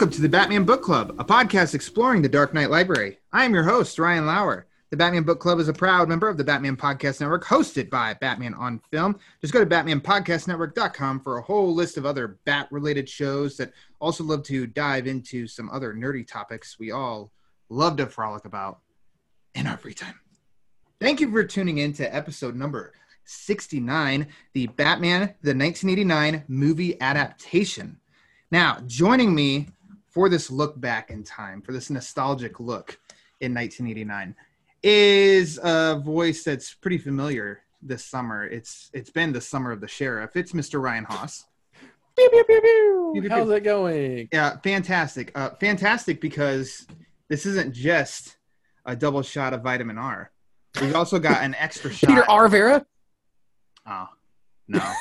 Welcome to the Batman Book Club, a podcast exploring the Dark Knight Library. I am your host, Ryan Lauer. The Batman Book Club is a proud member of the Batman Podcast Network, hosted by Batman on Film. Just go to BatmanPodcastNetwork.com for a whole list of other bat related shows that also love to dive into some other nerdy topics we all love to frolic about in our free time. Thank you for tuning in to episode number 69, the Batman, the 1989 movie adaptation. Now, joining me for this look back in time, for this nostalgic look in 1989, is a voice that's pretty familiar this summer. It's it's been the summer of the sheriff. It's Mr. Ryan Hoss. Pew, pew, pew, pew. Pew, pew, How's pew. it going? Yeah, fantastic. Uh, fantastic because this isn't just a double shot of vitamin R. We've also got an extra shot. Peter R. Vera? Oh, no.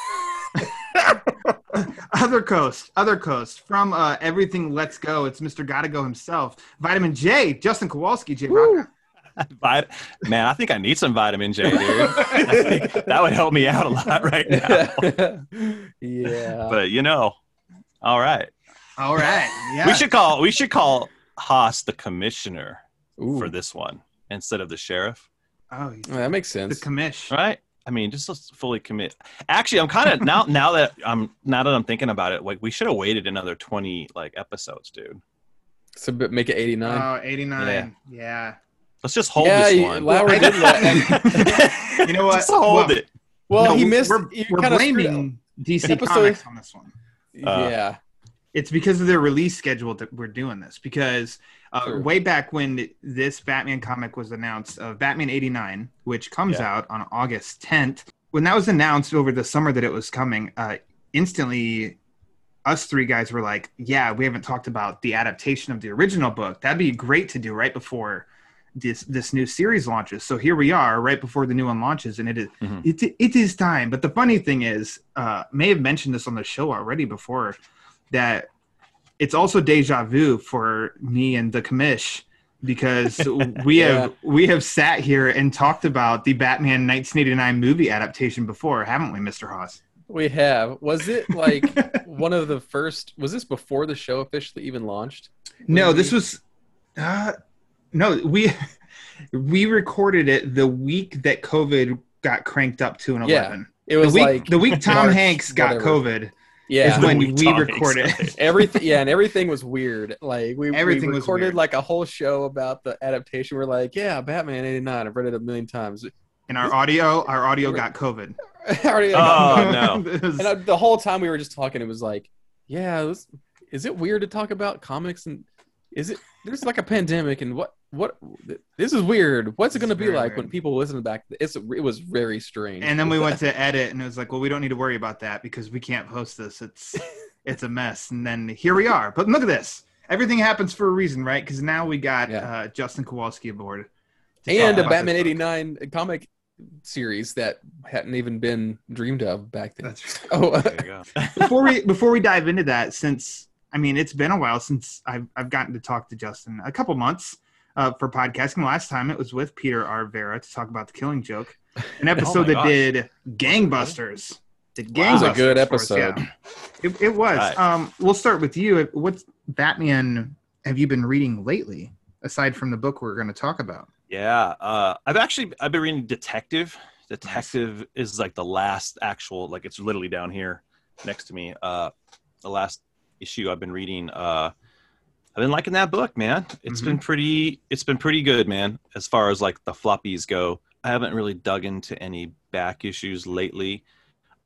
other coast, other coast. From uh, everything, let's go. It's Mr. Gotta Go himself. Vitamin J, Justin Kowalski, J. Woo. Rocca. Vit- Man, I think I need some vitamin J, dude. That would help me out a lot right now. yeah. But you know, all right. All right. Yeah. We should call we should call Hoss the commissioner Ooh, for this one instead of the sheriff, Oh, he's that makes sense. the commish. right? I mean, just let's fully commit. Actually, I'm kind of now now that I'm now that I'm thinking about it, like we should have waited another 20 like episodes, dude. So but make it 89. Oh, 89. Yeah. Let's just hold yeah, this you- one. Lauer did let- You know what? Just hold Well, it. Well, No, he missed. We're, you we're kinda blaming DC Episode- Comics on this one. Uh, yeah. It's because of their release schedule that we're doing this. Because uh, True. way back when this Batman comic was announced, uh, Batman 89, which comes Yeah. out on August 10th, when that was announced over the summer that it was coming, uh, instantly us three guys were like, yeah, we haven't talked about the adaptation of the original book. That'd be great to do right before this this new series launches. So here we are, right before the new one launches, and it is Mhm. it, it is time. But the funny thing is, uh, may have mentioned this on the show already before, that it's also deja vu for me and the commish because we Yeah. have we have sat here and talked about the Batman 1989 movie adaptation before, haven't we, Mr. Hoss? We have. Was it like one of the first? Was this before the show officially even launched? No, When this we- was uh, no we we recorded it the week that COVID got cranked up to an Yeah, eleven. It was the week like the week Tom March, Hanks got whatever. COVID Yeah. is when The week we Tom recorded. it. everything yeah and everything was weird like we, Everything we recorded weird. like a whole show about the adaptation we're like yeah batman 89 i've read it a million times And our audio, our audio got COVID. I already- Oh, no. It was- and I, the whole time we were just talking it was like yeah this, is it weird to talk about comics and is it there's like a pandemic and what what this is weird what's it going to be like weird. when people listen back it's it was very strange and then we went to edit, and it was like, well, we don't need to worry about that because we can't post this. It's it's a mess. And then here we are. But look at this. Everything happens for a reason, right? Because now we got Yeah. uh, Justin Kowalski aboard. and a batman this book. 89 comic series that hadn't even been dreamed of back then That's oh There you go. before we before we dive into that, since I mean it's been a while since I've I've gotten to talk to Justin, a couple months uh, for podcasting. Last time it was with Peter R. Vera to talk about the Killing Joke, an episode that gosh. did gangbusters. Did Wow. It was a good gangbusters episode. yeah. It, it was. Right. Um, we'll start with you. What Batman have you been reading lately, aside from the book we're going to talk about? Yeah, uh, I've actually I've been reading Detective. Detective is like the last actual like it's literally down here next to me. Uh, the last issue I've been reading. Uh, I've been liking that book, man. It's been pretty. It's been pretty good, man. As far as like the floppies go, I haven't really dug into any back issues lately.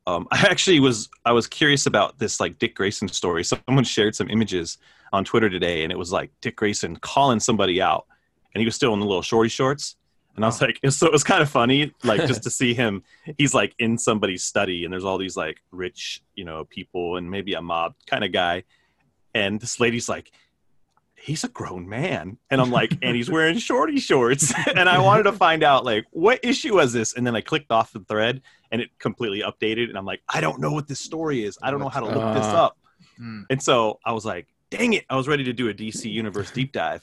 Um, I actually was I was curious about this like Dick Grayson story. Someone shared some images on Twitter today, and it was like Dick Grayson calling somebody out, and he was still in the little shorty shorts. And I was like, so it was kind of funny, like just to see him. He's like in somebody's study, and there's all these like rich, you know, people, and maybe a mob kind of guy. and this lady's like, he's a grown man. And I'm like, and he's wearing shorty shorts. and I wanted to find out like what issue was this? And then I clicked off the thread and it completely updated. And I'm like, I don't know what this story is. I don't know how to look this Uh. up. Hmm. And so I was like, dang it. I was ready to do a DC universe deep dive.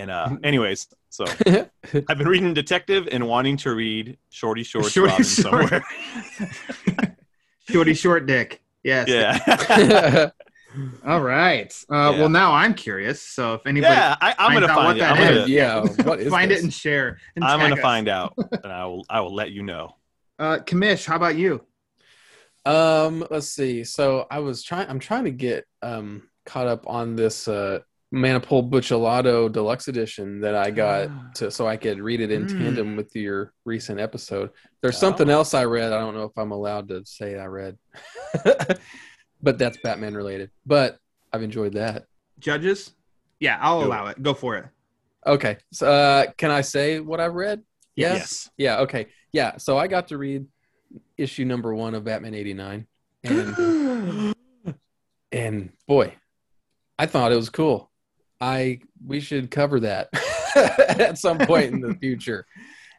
And uh anyways, so I've been reading Detective and wanting to read Shorty Shorts Shorty Robin Short. somewhere. Shorty short dick. Yes. yeah. All right. Uh, Yeah. Well, now I'm curious. So if anybody yeah, I, I'm gonna find what it. that I'm gonna, is. yeah. What is find this? it and share. And I'm gonna us. find out, and I will. I will let you know. Uh, Commish, how about you? Um, let's see. So I was trying. I'm trying to get um caught up on this uh Manapul Buccellato deluxe edition that I got to, so I could read it in Mm. tandem with your recent episode. There's something Oh. else I read. I don't know if I'm allowed to say I read, but that's Batman related. But I've enjoyed that. Judges? Yeah, I'll Do it. allow it. Go for it. Okay. So uh, can I say what I've read? Yes. Yes. Yeah. Okay. Yeah. So I got to read issue number one of Batman '89, and and boy, I thought it was cool. I we should cover that at some point in the future.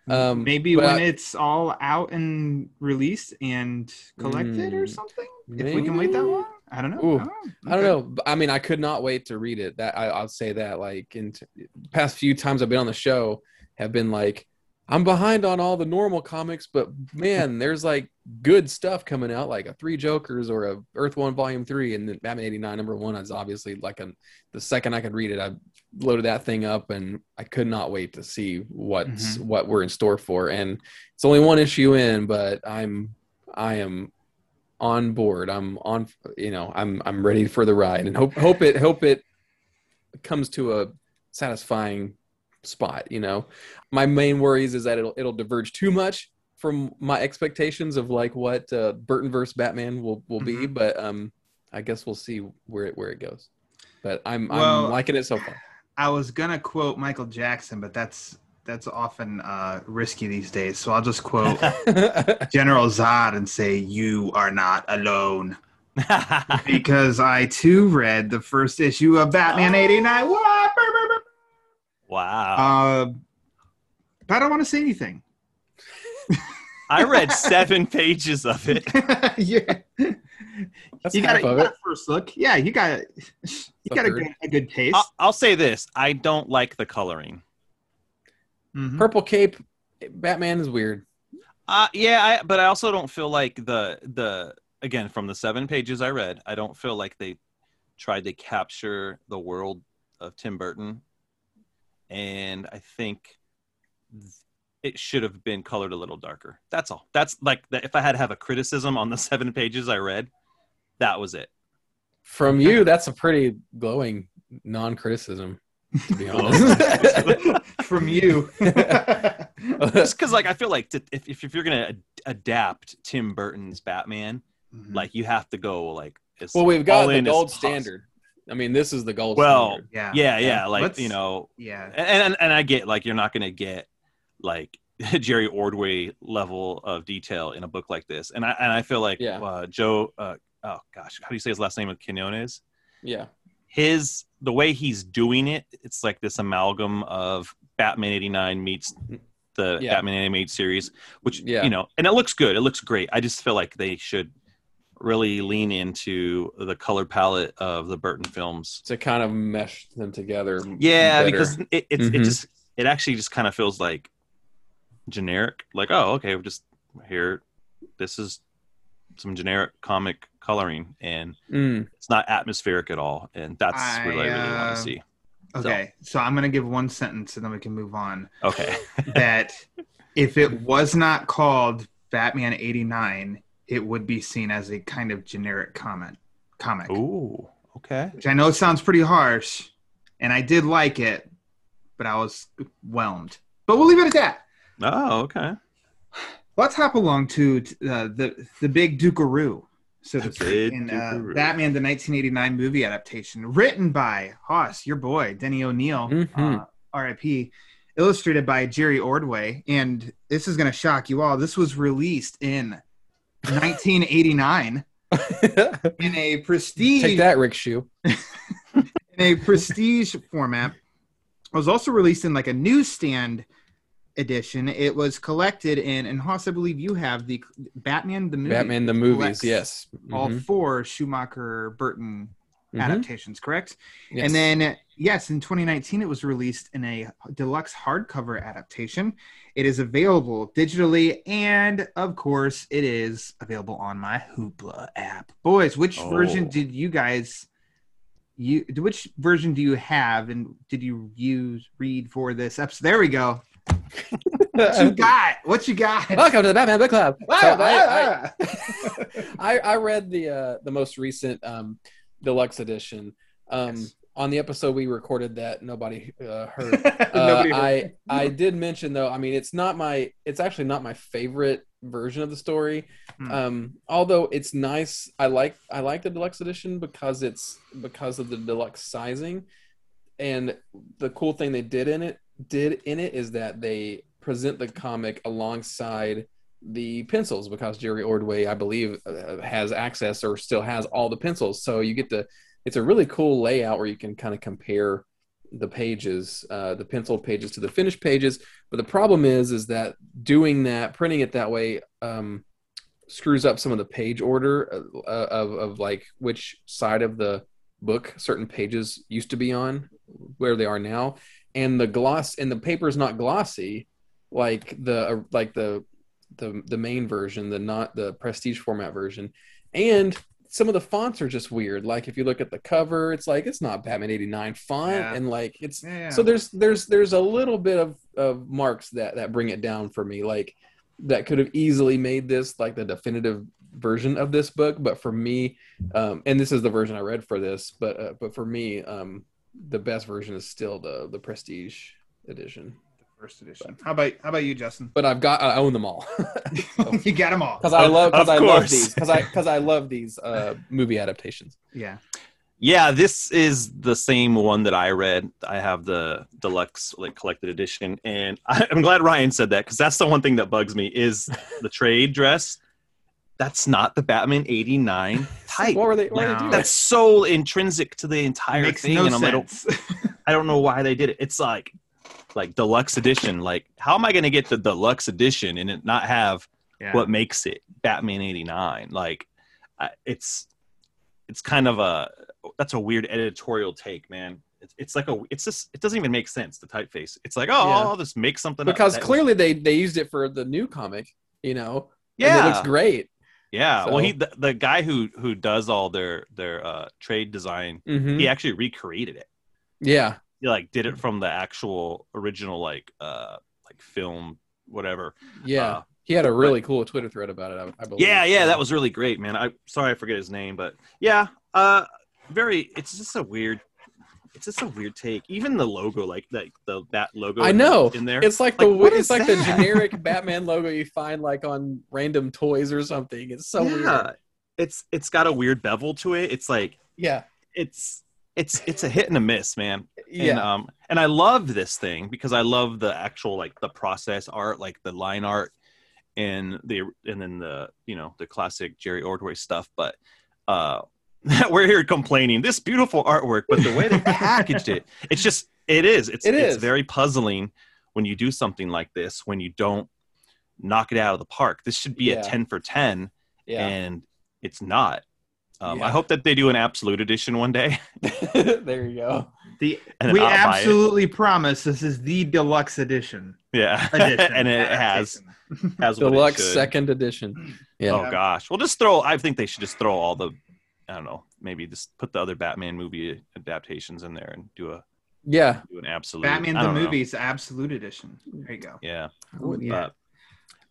Um, Maybe when I- it's all out and released and collected or Mm, something. If we can wait that long, I don't know. Ooh, I don't know. I don't know. I mean, I could not wait to read it. That I, I'll say that. Like in t- past few times I've been on the show, have been like, I'm behind on all the normal comics, but man, there's like good stuff coming out, like a Three Jokers or a Earth One Volume Three, and then Batman '89 number one is obviously like a. The second I could read it, I loaded that thing up, and I could not wait to see what's Mhm. what we're in store for. And it's only one issue in, but I'm I am on board. I'm on, you know, I'm I'm ready for the ride, and hope hope it hope it comes to a satisfying spot. You know, my main worries is that it'll it'll diverge too much from my expectations of like what uh, Burton versus Batman will will be, Mhm. but um, I guess we'll see where it where it goes. But I'm Well- I'm liking it so far. I was gonna quote Michael Jackson, but that's that's often uh, risky these days. So I'll just quote General Zod and say, "You are not alone," because I too read the first issue of Batman '89. What? Wow. Uh, but I don't want to say anything. I read seven pages of it. yeah. That's you got, a, you got a first look. Yeah, you got it. You got a good, a good taste. I'll, I'll say this: I don't like the coloring. Mhm. Purple Cape, Batman is weird. Uh, yeah, I, but I also don't feel like the the again from the seven pages I read, I don't feel like they tried to capture the world of Tim Burton, and I think it should have been colored a little darker. That's all. That's like the, if I had to have a criticism on the seven pages I read, that was it. From you, that's a pretty glowing non-criticism, to be honest. From you. Just because, like, I feel like to, if, if if you're gonna ad- adapt Tim Burton's Batman, Mhm. like you have to go like as well, we've got the in gold standard. I mean, this is the gold Well, standard. yeah. Yeah, yeah, like Let's- you know, Yeah. and, and and I get like you're not gonna get like Jerry Ordway level of detail in a book like this, and I and I feel like Yeah. uh, Joe, uh, oh gosh, how do you say his last name? Quinones. Yeah. His the way he's doing it, it's like this amalgam of Batman '89 meets the Yeah. Batman animated series, which Yeah. you know, and it looks good. It looks great. I just feel like they should really lean into the color palette of the Burton films To kind of mesh them together. yeah, better. because it it's it just it actually just kind of feels like generic. Like, oh, okay, we're just here. This is some generic comic coloring, and Mm. it's not atmospheric at all. And that's I, what I really want uh, to see. Okay. So I'm going to give one sentence and then we can move on. Okay, that if it was not called Batman 89, it would be seen as a kind of generic comment comic. ooh, okay. Which I know sounds pretty harsh, and I did like it, but I was whelmed. But we'll leave it at that. Oh, okay. Let's hop along to uh, the the big Dukaroo, so to The speak, big in uh, Batman, the 1989 movie adaptation, written by Hoss, your boy Denny O'Neil, Mhm. uh, R.I.P., illustrated by Jerry Ordway, and this is going to shock you all. This was released in 1989. in a prestige Take that, Rick Shoe. in a prestige format. It was also released in like a newsstand edition. It was collected in, and Hoss, I believe you have the Batman the movie. Batman the movies, yes. All Mhm. four Schumacher Burton Mhm. adaptations, correct? Yes. And then, yes, in 2019, it was released in a deluxe hardcover adaptation. It is available digitally, and of course, it is available on my Hoopla app. Boys, which Oh. version did you guys? You which version do you have, and did you use read for this episode? There we go. What you got? What you got? Welcome to the Batman Book Club. So Ah, I, ah. I, I read the uh, the most recent um, deluxe edition. Um, Yes. On the episode we recorded that nobody uh, heard. Uh, Nobody heard. I I did mention though. I mean, it's not my. It's actually not my favorite version of the story. Hmm. Um, although it's nice. I like I like the deluxe edition because it's because of the deluxe sizing, and the cool thing they did in it did in it is that they present the comic alongside the pencils because Jerry Ordway, I believe, uh, has access or still has all the pencils. So you get to. It's a really cool layout where you can kind of compare the pages, uh, the pencil pages to the finished pages. But the problem is, is that doing that, printing it that way, um, screws up some of the page order uh, of, of like which side of the book certain pages used to be on, where they are now, and the gloss and the paper is not glossy like the uh, like the the the main version, the not the prestige format version, and some of the fonts are just weird. Like if you look at the cover, it's like it's not Batman '89 font, Yeah. and like it's Yeah, yeah. so there's there's there's a little bit of of marks that that bring it down for me. Like that could have easily made this like the definitive version of this book, but for me, um, and this is the version I read for this, but uh, but for me, um, the best version is still the the prestige edition. First edition. How about how about you, Justin? But I've got I own them all. you got them all. because I love because I love these because I because I love these uh, movie adaptations. Yeah. Yeah, this is the same one that I read. I have the deluxe like collected edition, and I, I'm glad Ryan said that because that's the one thing that bugs me is the trade dress. That's not the Batman '89 type. What were they? What No. were they That's so intrinsic to the entire Makes thing, no and I'm like, I don't, sense. I don't know why they did it. It's like, like deluxe edition. Like, how am I going to get the deluxe edition and it not have yeah. what makes it Batman '89? Like, I, it's, it's kind of a that's a weird editorial take, man. It's, it's like a it's just it doesn't even make sense. The typeface. It's like, oh, Yeah. I'll just make something up. because That was- clearly they they used it for the new comic. You know, and yeah, it looks great. yeah. Well, he the, the guy who who does all their their uh, trade design, Mhm. he actually recreated it. Yeah, like did it from the actual original like uh like film whatever yeah. Uh, he had a really cool Twitter thread about it. I, I believe. yeah yeah that was really great man i sorry i forget his name but yeah uh very it's just a weird it's just a weird take even the logo like like the bat logo I know. in there It's like the Like, what it's like the generic Batman logo you find like on random toys or something. It's so yeah weird. it's it's got a weird bevel to it it's like Yeah, it's it's it's a hit and a miss man. And yeah, um and i love this thing because i love the actual like the process art like the line art and the and then the you know the classic jerry ordway stuff. But uh we're here complaining this beautiful artwork but the way they packaged it it's just it is. It's It it's very puzzling when you do something like this when you don't knock it out of the park. This should be Yeah. a 10 for 10 yeah. and it's not um, Yeah. i hope that they do an absolute edition one day there you go. The, and we I'll absolutely promise this is the deluxe edition. Yeah, edition and it has adaptation. has what it Deluxe second edition. Yeah. Oh gosh, well, just throw. I think they should just throw all the. I don't know. Maybe just put the other Batman movie adaptations in there and do a Yeah. do an absolute. Batman the don't know. movies absolute edition. There you go. Yeah, Oh, yeah. but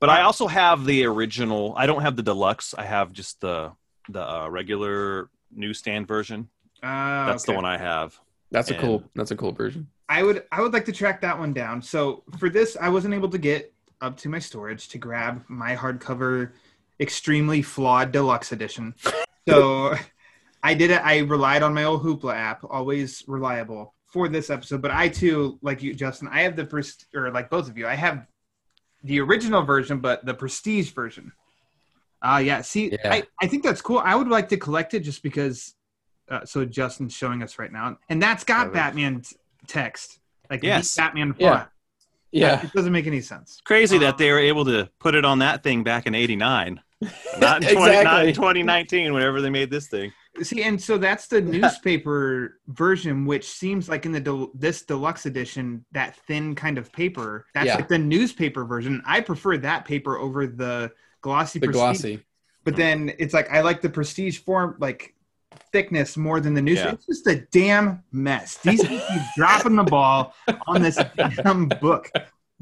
but I also have the original. I don't have the deluxe. I have just the the uh, regular newsstand version. Uh, That's the one I have. That's a cool. That's a cool version. I would I would like to track that one down. So for this, I wasn't able to get up to my storage to grab my hardcover, extremely flawed deluxe edition. So I did it. I relied on my old Hoopla app, always reliable for this episode. But I too, like you, Justin, I have the pres- or like both of you, I have the original version, but the prestige version. Ah, yeah. See, Yeah. I, I think that's cool. I would like to collect it just because. Uh, so Justin's showing us right now, and that's got Yeah, Batman t- text, like Yes. Batman Yeah. font. Yeah. it doesn't make any sense. Crazy Um, that they were able to put it on that thing back in '89, not in 20, not Exactly. in 2019. Whenever they made this thing. See, and so that's the newspaper version, which seems like in the del- this deluxe edition, that thin kind of paper. That's Yeah. like the newspaper version. I prefer that paper over the glossy. The prestige. glossy. But then it's like I like the prestige form, like thickness more than the news. Yeah. It's just a damn mess. These people keep dropping the ball on this damn book.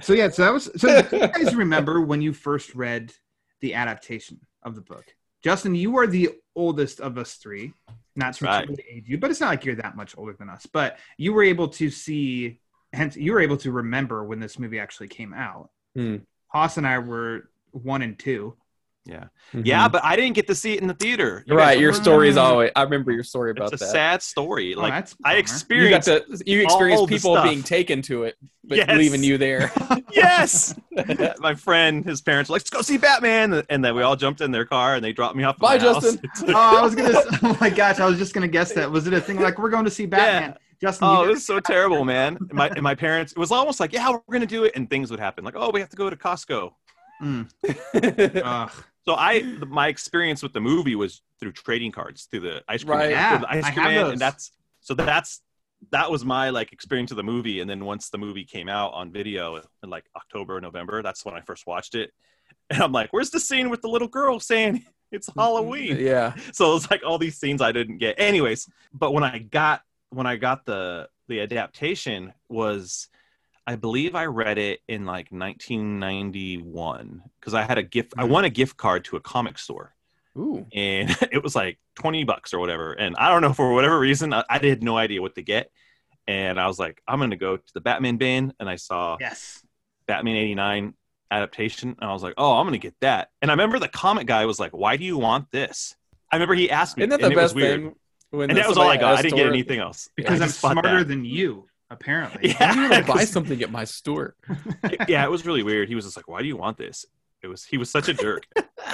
So yeah, so that was. So do you guys remember when you first read the adaptation of the book? Justin, you are the oldest of us three. Not to right. really age you, but it's not like you're that much older than us. But you were able to see, hence you were able to remember when this movie actually came out. Hmm. Hoss and I were one and two. Yeah, Mhm. yeah, but I didn't get to see it in the theater. You right. Your story is always. I remember your story about it's a that. sad story. Oh, Like that's a I bummer. you got experienced. to you all experienced the people being taken to it, but Yes. leaving you there. yes, my friend, his parents were like, "Let's go see Batman," and then we all jumped in their car and they dropped me off. at Bye, my house. Justin. oh, I was gonna. Oh my gosh, I was just gonna guess that. Was it a thing like we're going to see Batman? Justin, Oh, it was so terrible, man. And my and my parents, it was almost like, yeah, we're gonna do it, and things would happen, like, oh, we have to go to Costco. Mm. So I, my experience with the movie was through trading cards, through the ice cream, Right. man, Yeah, through the ice I cream have man, those. and that's so that's that was my like experience of the movie. And then once the movie came out on video in like October, November, that's when I first watched it. And I'm like, where's the scene with the little girl saying it's Halloween? yeah. so it's like all these scenes I didn't get. Anyways, but when I got when I got the the adaptation was I believe I read it in like 1991 because I had a gift I mm-hmm. won a gift card to a comic store Ooh. and it was like 20 bucks or whatever and I don't know for whatever reason I, I had no idea what to get and I was like I'm going to go to the Batman bin and I saw Yes. Batman 89 adaptation. And I was like, oh, I'm going to get that. And I remember the comic guy was like, why do you want this? I remember he asked me. Isn't that the and it was best weird. thing? When And that was all I got. I didn't get anything else. Because I I'm smarter that. than you, apparently. Why do you Yeah, want to buy 'cause- something at my store? yeah, it was really weird. He was just like, why do you want this? It was, he was such a jerk.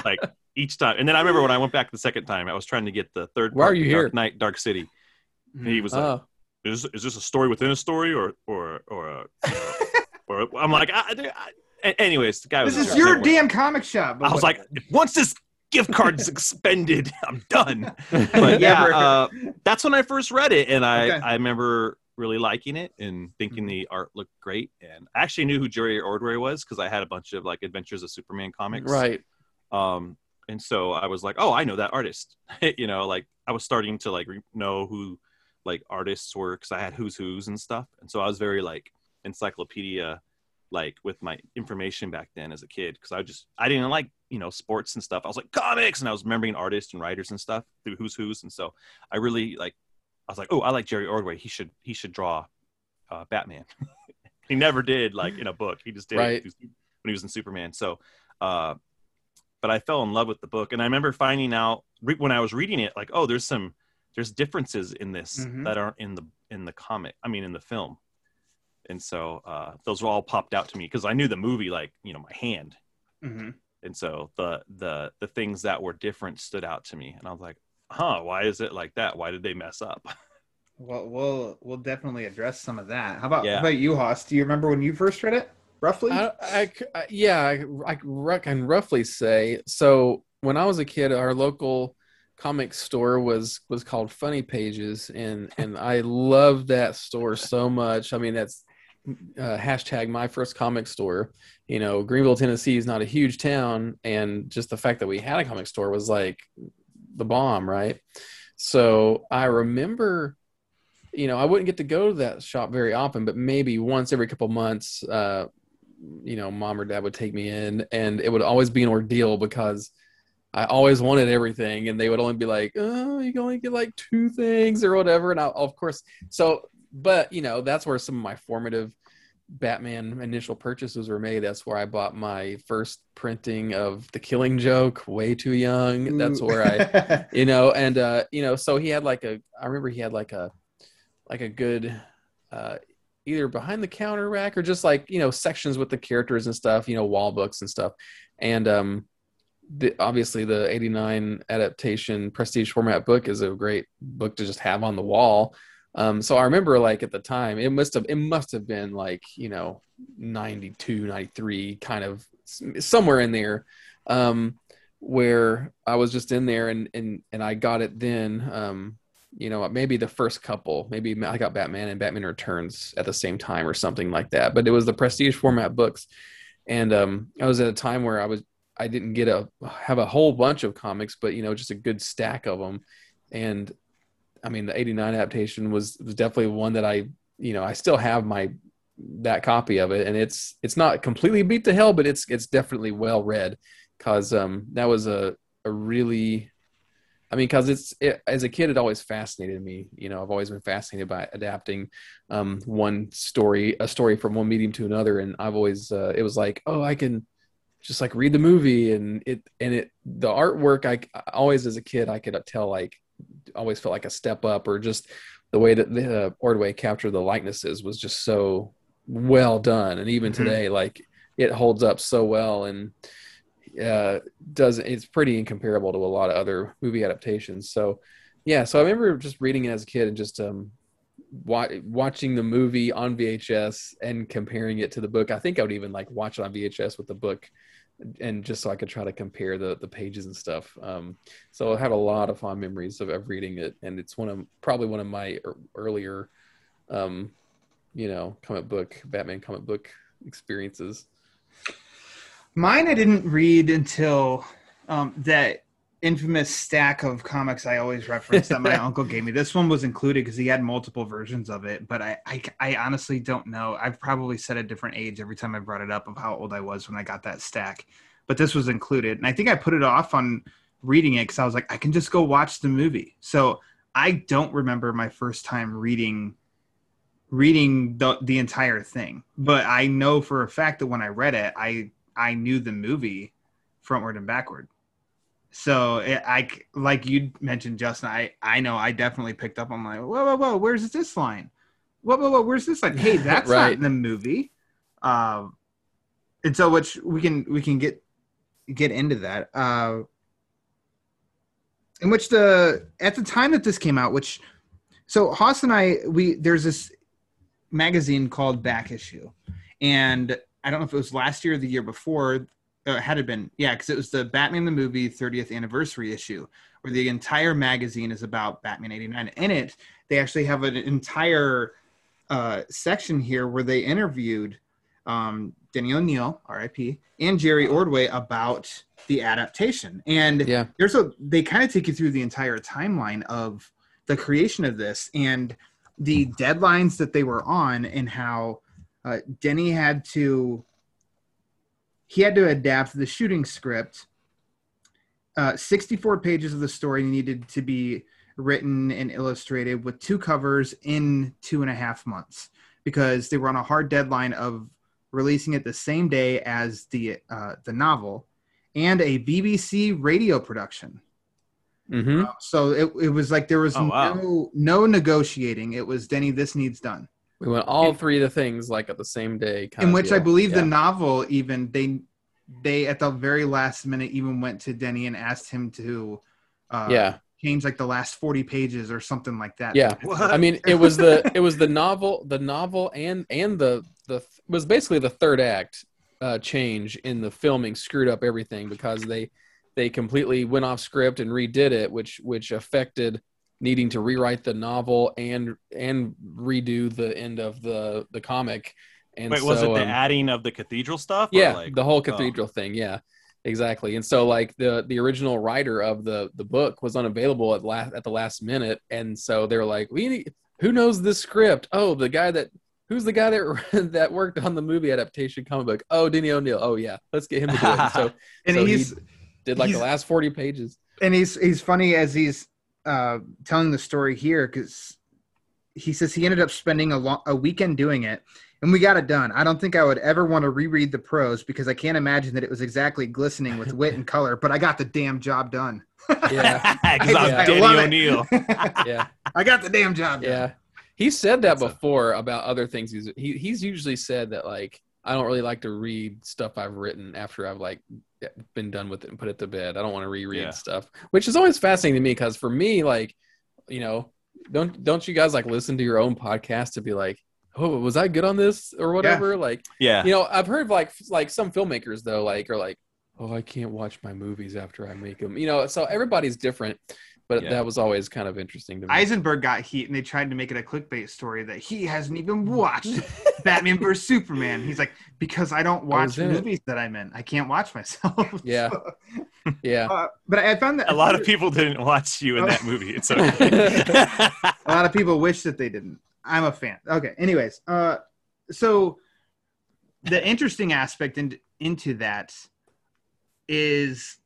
like each time. And then I remember when I went back the second time, I was trying to get the third Why part are you of here? Dark Knight, Dark City. And he was like, Oh, is, is this a story within a story or, or, or, a, or, I'm like, I, I, I- anyways, the guy was This a is your Anyway. damn comic shop. but I was like, once this gift card's expended, I'm done. But yeah, uh, that's when I first read it, and I Okay. I remember really liking it and thinking the art looked great. And I actually knew who Jerry Ordway was because I had a bunch of like Adventures of Superman comics. right. Um, and so I was like, oh, I know that artist. you know, like I was starting to like re- know who like artists were because I had who's who's and stuff. And so I was very like encyclopedia like with my information back then as a kid because I just I didn't like you know sports and stuff. I was like comics and I was remembering artists and writers and stuff through who's who's and so I really like I was like oh I like Jerry Ordway he should he should draw uh, Batman. he never did like in a book. He just did Right. when he was in Superman. So uh but I fell in love with the book and I remember finding out re- when I was reading it like oh there's some there's differences in this Mhm. that aren't in the in the comic I mean in the film and so uh, those were all popped out to me because I knew the movie like you know my hand, Mhm. and so the the the things that were different stood out to me, and I was like, huh, why is it like that? Why did they mess up? Well, we'll we'll definitely address some of that. How about Yeah. how about you, Hoss? Do you remember when you first read it? Roughly? I, I c- I- yeah, I, I can roughly say. So when I was a kid, our local comic store was was called Funny Pages, and and I loved that store so much. I mean, that's uh, hashtag my first comic store. You know, Greeneville, Tennessee is not a huge town, and just the fact that we had a comic store was like the bomb, right? So I remember, you know, I wouldn't get to go to that shop very often, but maybe once every couple months, uh, you know, mom or dad would take me in, and it would always be an ordeal because I always wanted everything, and they would only be like, "Oh, you can only get like two things or whatever," and I, of course, so, but you know, that's where some of my formative Batman initial purchases were made. That's where I bought my first printing of The Killing Joke, way too young. That's where I you know and uh you know so he had like a i remember he had like a like a good uh either behind the counter rack or just like you know sections with the characters and stuff you know wall books and stuff and um the, obviously the 89 adaptation prestige format book is a great book to just have on the wall um, so i remember like at the time it must have it must have been like you know 92 93 kind of somewhere in there um, where i was just in there and and and i got it then um, you know maybe the first couple maybe i got batman and batman returns at the same time or something like that but it was the prestige format books. And um, i was at a time where i was i didn't get a have a whole bunch of comics but you know just a good stack of them and i mean the 89 adaptation was was definitely one that i you know i still have my that copy of it and it's it's not completely beat to hell but it's it's definitely well read because um that was a a really I mean, because it's it, as a kid, it always fascinated me. You know, I've always been fascinated by adapting um, one story, a story from one medium to another, and I've always uh, it was like, oh, I can just like read the movie, and it and it the artwork. I, I always as a kid, I could tell like always felt like a step up, or just the way that the uh, Ordway captured the likenesses was just so well done, and even mm-hmm. today, like it holds up so well, and uh, does it's pretty incomparable to a lot of other movie adaptations. So yeah, so I remember just reading it as a kid and just um, wa- watching the movie on VHS and comparing it to the book. I think I would even like watch it on VHS with the book and just so I could try to compare the the pages and stuff. Um, so I have a lot of fond memories of, of reading it, and it's one of probably one of my earlier, um, you know, comic book Batman comic book experiences. Mine I didn't read until um, that infamous stack of comics I always reference that my uncle gave me. This one was included because he had multiple versions of it, but I, I, I honestly don't know. I've probably said a different age every time I brought it up of how old I was when I got that stack, but this was included, and I think I put it off on reading it because I was like, I can just go watch the movie. So I don't remember my first time reading reading the the entire thing, but I know for a fact that when I read it, I I knew the movie frontward and backward. So it, I like you mentioned, Justin. I I know I definitely picked up. I'm like, whoa, whoa, whoa, where's this line? Whoa, whoa, whoa, where's this line? Hey, that's right. not in the movie. Um, and so which we can we can get get into that. Uh, in which the at the time that this came out, which so Hoss and I we there's this magazine called Back Issue, and I don't know if it was last year or the year before. Uh, had it been, yeah, because it was the Batman the movie 30th anniversary issue, where the entire magazine is about Batman 89. In it, they actually have an entire uh, section here where they interviewed um, Denny O'Neil, R.I.P., and Jerry Ordway about the adaptation. And yeah. there's a they kind of take you through the entire timeline of the creation of this and the deadlines that they were on and how uh, Denny had to he had to adapt the shooting script. Uh, 64 pages of the story needed to be written and illustrated with two covers in two and a half months because they were on a hard deadline of releasing it the same day as the uh, the novel and a BBC radio production. Mm-hmm. Uh, so it, it was like there was oh, wow. no no negotiating. It was Denny. This needs done. We went all three of the things like at the same day. in which deal. I believe yeah. the novel even they they at the very last minute even went to Denny and asked him to uh, yeah change like the last 40 pages or something like that. Yeah. I mean it was the it was the novel the novel and and the the was basically the third act uh, change in the filming screwed up everything because they they completely went off script and redid it which which affected needing to rewrite the novel and and redo the end of the the comic. And Wait, so, was it the um, adding of the cathedral stuff? Yeah, like, the whole oh. cathedral oh. thing. Yeah, exactly. And so like the the original writer of the the book was unavailable at last at the last minute, and so they're like, we need who knows this script? Oh, the guy that who's the guy that that worked on the movie adaptation comic book? Oh, Denny O'Neil. Oh yeah, let's get him to do it. So and so he's he did like the last forty pages. And he's he's funny as he's uh, telling the story here because he says he ended up spending a, long, a weekend doing it and we got it done. I don't think I would ever want to reread the prose because I can't imagine that it was exactly glistening with wit and color, but I got the damn job done. yeah. Because I, I Denny O'Neil. yeah. I got the damn job done. Yeah. He said that That's before a... about other things. He's he, he's usually said that like I don't really like to read stuff I've written after I've like eh, been done with it and put it to bed. I don't want to reread Yeah. stuff, which is always fascinating to me because for me, like, you know, don't don't you guys like listen to your own podcast to be like, oh, was I good on this or whatever? Like, Yeah. you know, I've heard like like some filmmakers though, like are like, oh, I can't watch my movies after I make them. You know, so everybody's different, but Yeah. that was always kind of interesting to me. Eisenberg got heat, and they tried to make it a clickbait story that he hasn't even watched Batman vs Superman. He's like, because I don't watch was in it. movies that I'm in, I can't watch myself. Yeah. yeah. Uh, but I found that a lot of people didn't watch you in that movie. It's okay. a lot of people wish that they didn't. I'm a fan. Okay. Anyways, uh, so the interesting aspect in, into that is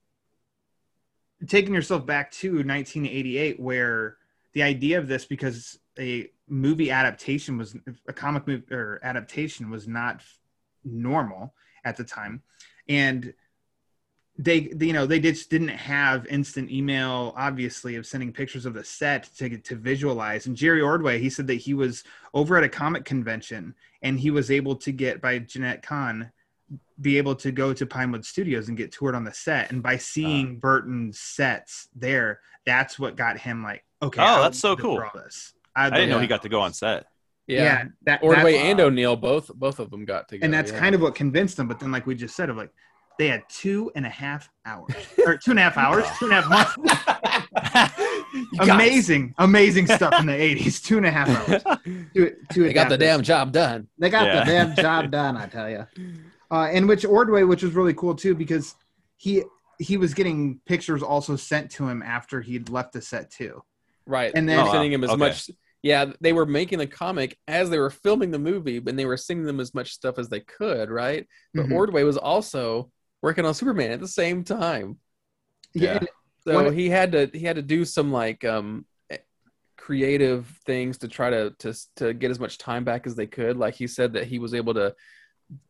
taking yourself back to 1988, where the idea of this, because a movie adaptation was a comic movie or adaptation was not normal at the time, and they, you know, they just didn't have instant email, obviously, of sending pictures of the set to to visualize. And Jerry Ordway, he said that he was over at a comic convention and he was able to get by Jenette Kahn be able to go to Pinewood Studios and get toured on the set. And by seeing Burton's sets there, that's what got him like, okay, Oh, I that's so cool. draw This. I didn't know he got to go on set. Yeah, Yeah. that, Ordway that's- and O'Neil both both of them got together. and that's yeah. kind of what convinced them. But then, like we just said, of like they had two and a half hours or two and a half hours, two and a half months. amazing, amazing stuff in the '80s. Two and a half hours. To, to they got the this. damn job done. They got Yeah. the damn job done, I tell you. Uh, and which Ordway, which was really cool too, because he he was getting pictures also sent to him after he'd left the set too. Right. And And then- then Oh, wow. sending him as Okay. much yeah, they were making the comic as they were filming the movie, and they were sending them as much stuff as they could, right? But Mhm. Ordway was also working on Superman at the same time. Yeah, Yeah. So he had to he had to do some like um eh, creative things to try to to to get as much time back as they could. Like he said that he was able to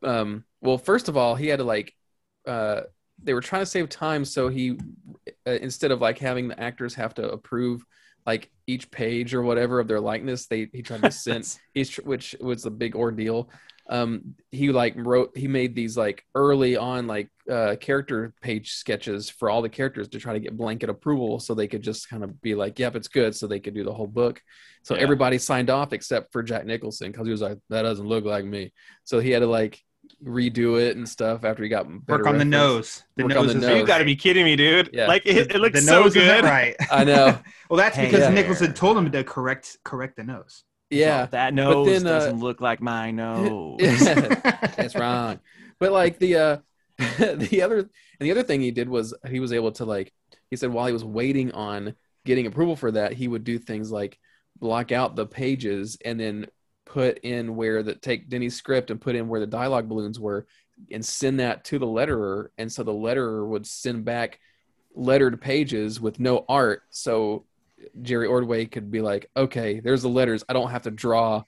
um well first of all he had to like uh they were trying to save time so he uh, instead of like having the actors have to approve like each page or whatever of their likeness they he tried to send each which was a big ordeal um he like wrote he made these like early on like uh character page sketches for all the characters to try to get blanket approval so they could just kind of be like yep it's good so they could do the whole book so Yeah. everybody signed off except for jack nicholson because he was like that doesn't look like me so he had to like redo it and stuff after he got better work on the nose. The Work on nose the is nose. You got to be kidding me, dude. Yeah. Like it, it looks the so nose isn't good. right. i know Well, that's Hey because there. Nicholson told him to correct correct the nose. Yeah that nose then, uh, doesn't look like my nose. that's wrong. But like the uh the other and the other thing he did was he was able to like he said while he was waiting on getting approval for that, he would do things like block out the pages and then put in where the take Denny's script and put in where the dialogue balloons were and send that to the letterer and so the letterer would send back lettered pages with no art so Jerry Ordway could be like okay there's the letters I don't have to draw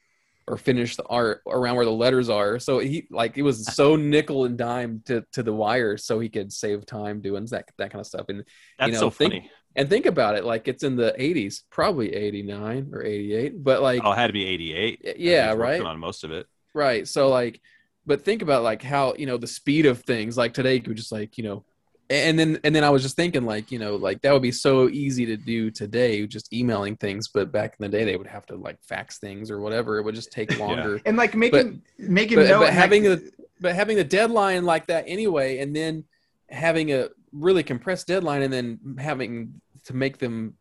or finish the art around where the letters are. So he like it was so nickel and dime to to the wire so he could save time doing that that kind of stuff. And That's know, so think- funny. and think about it, like it's in the 80s, probably 89 or 88, but like oh, it had to be 88. yeah, right. On most of it. right. So like but think about like how, you know, the speed of things like today you could just like, you know, and then and then I was just thinking like, you know, like that would be so easy to do today just emailing things, but back in the day they would have to like fax things or whatever. It would just take longer. And like making making but- but having like, the- but having the deadline like that anyway, and then having a really compressed deadline, and then having to make them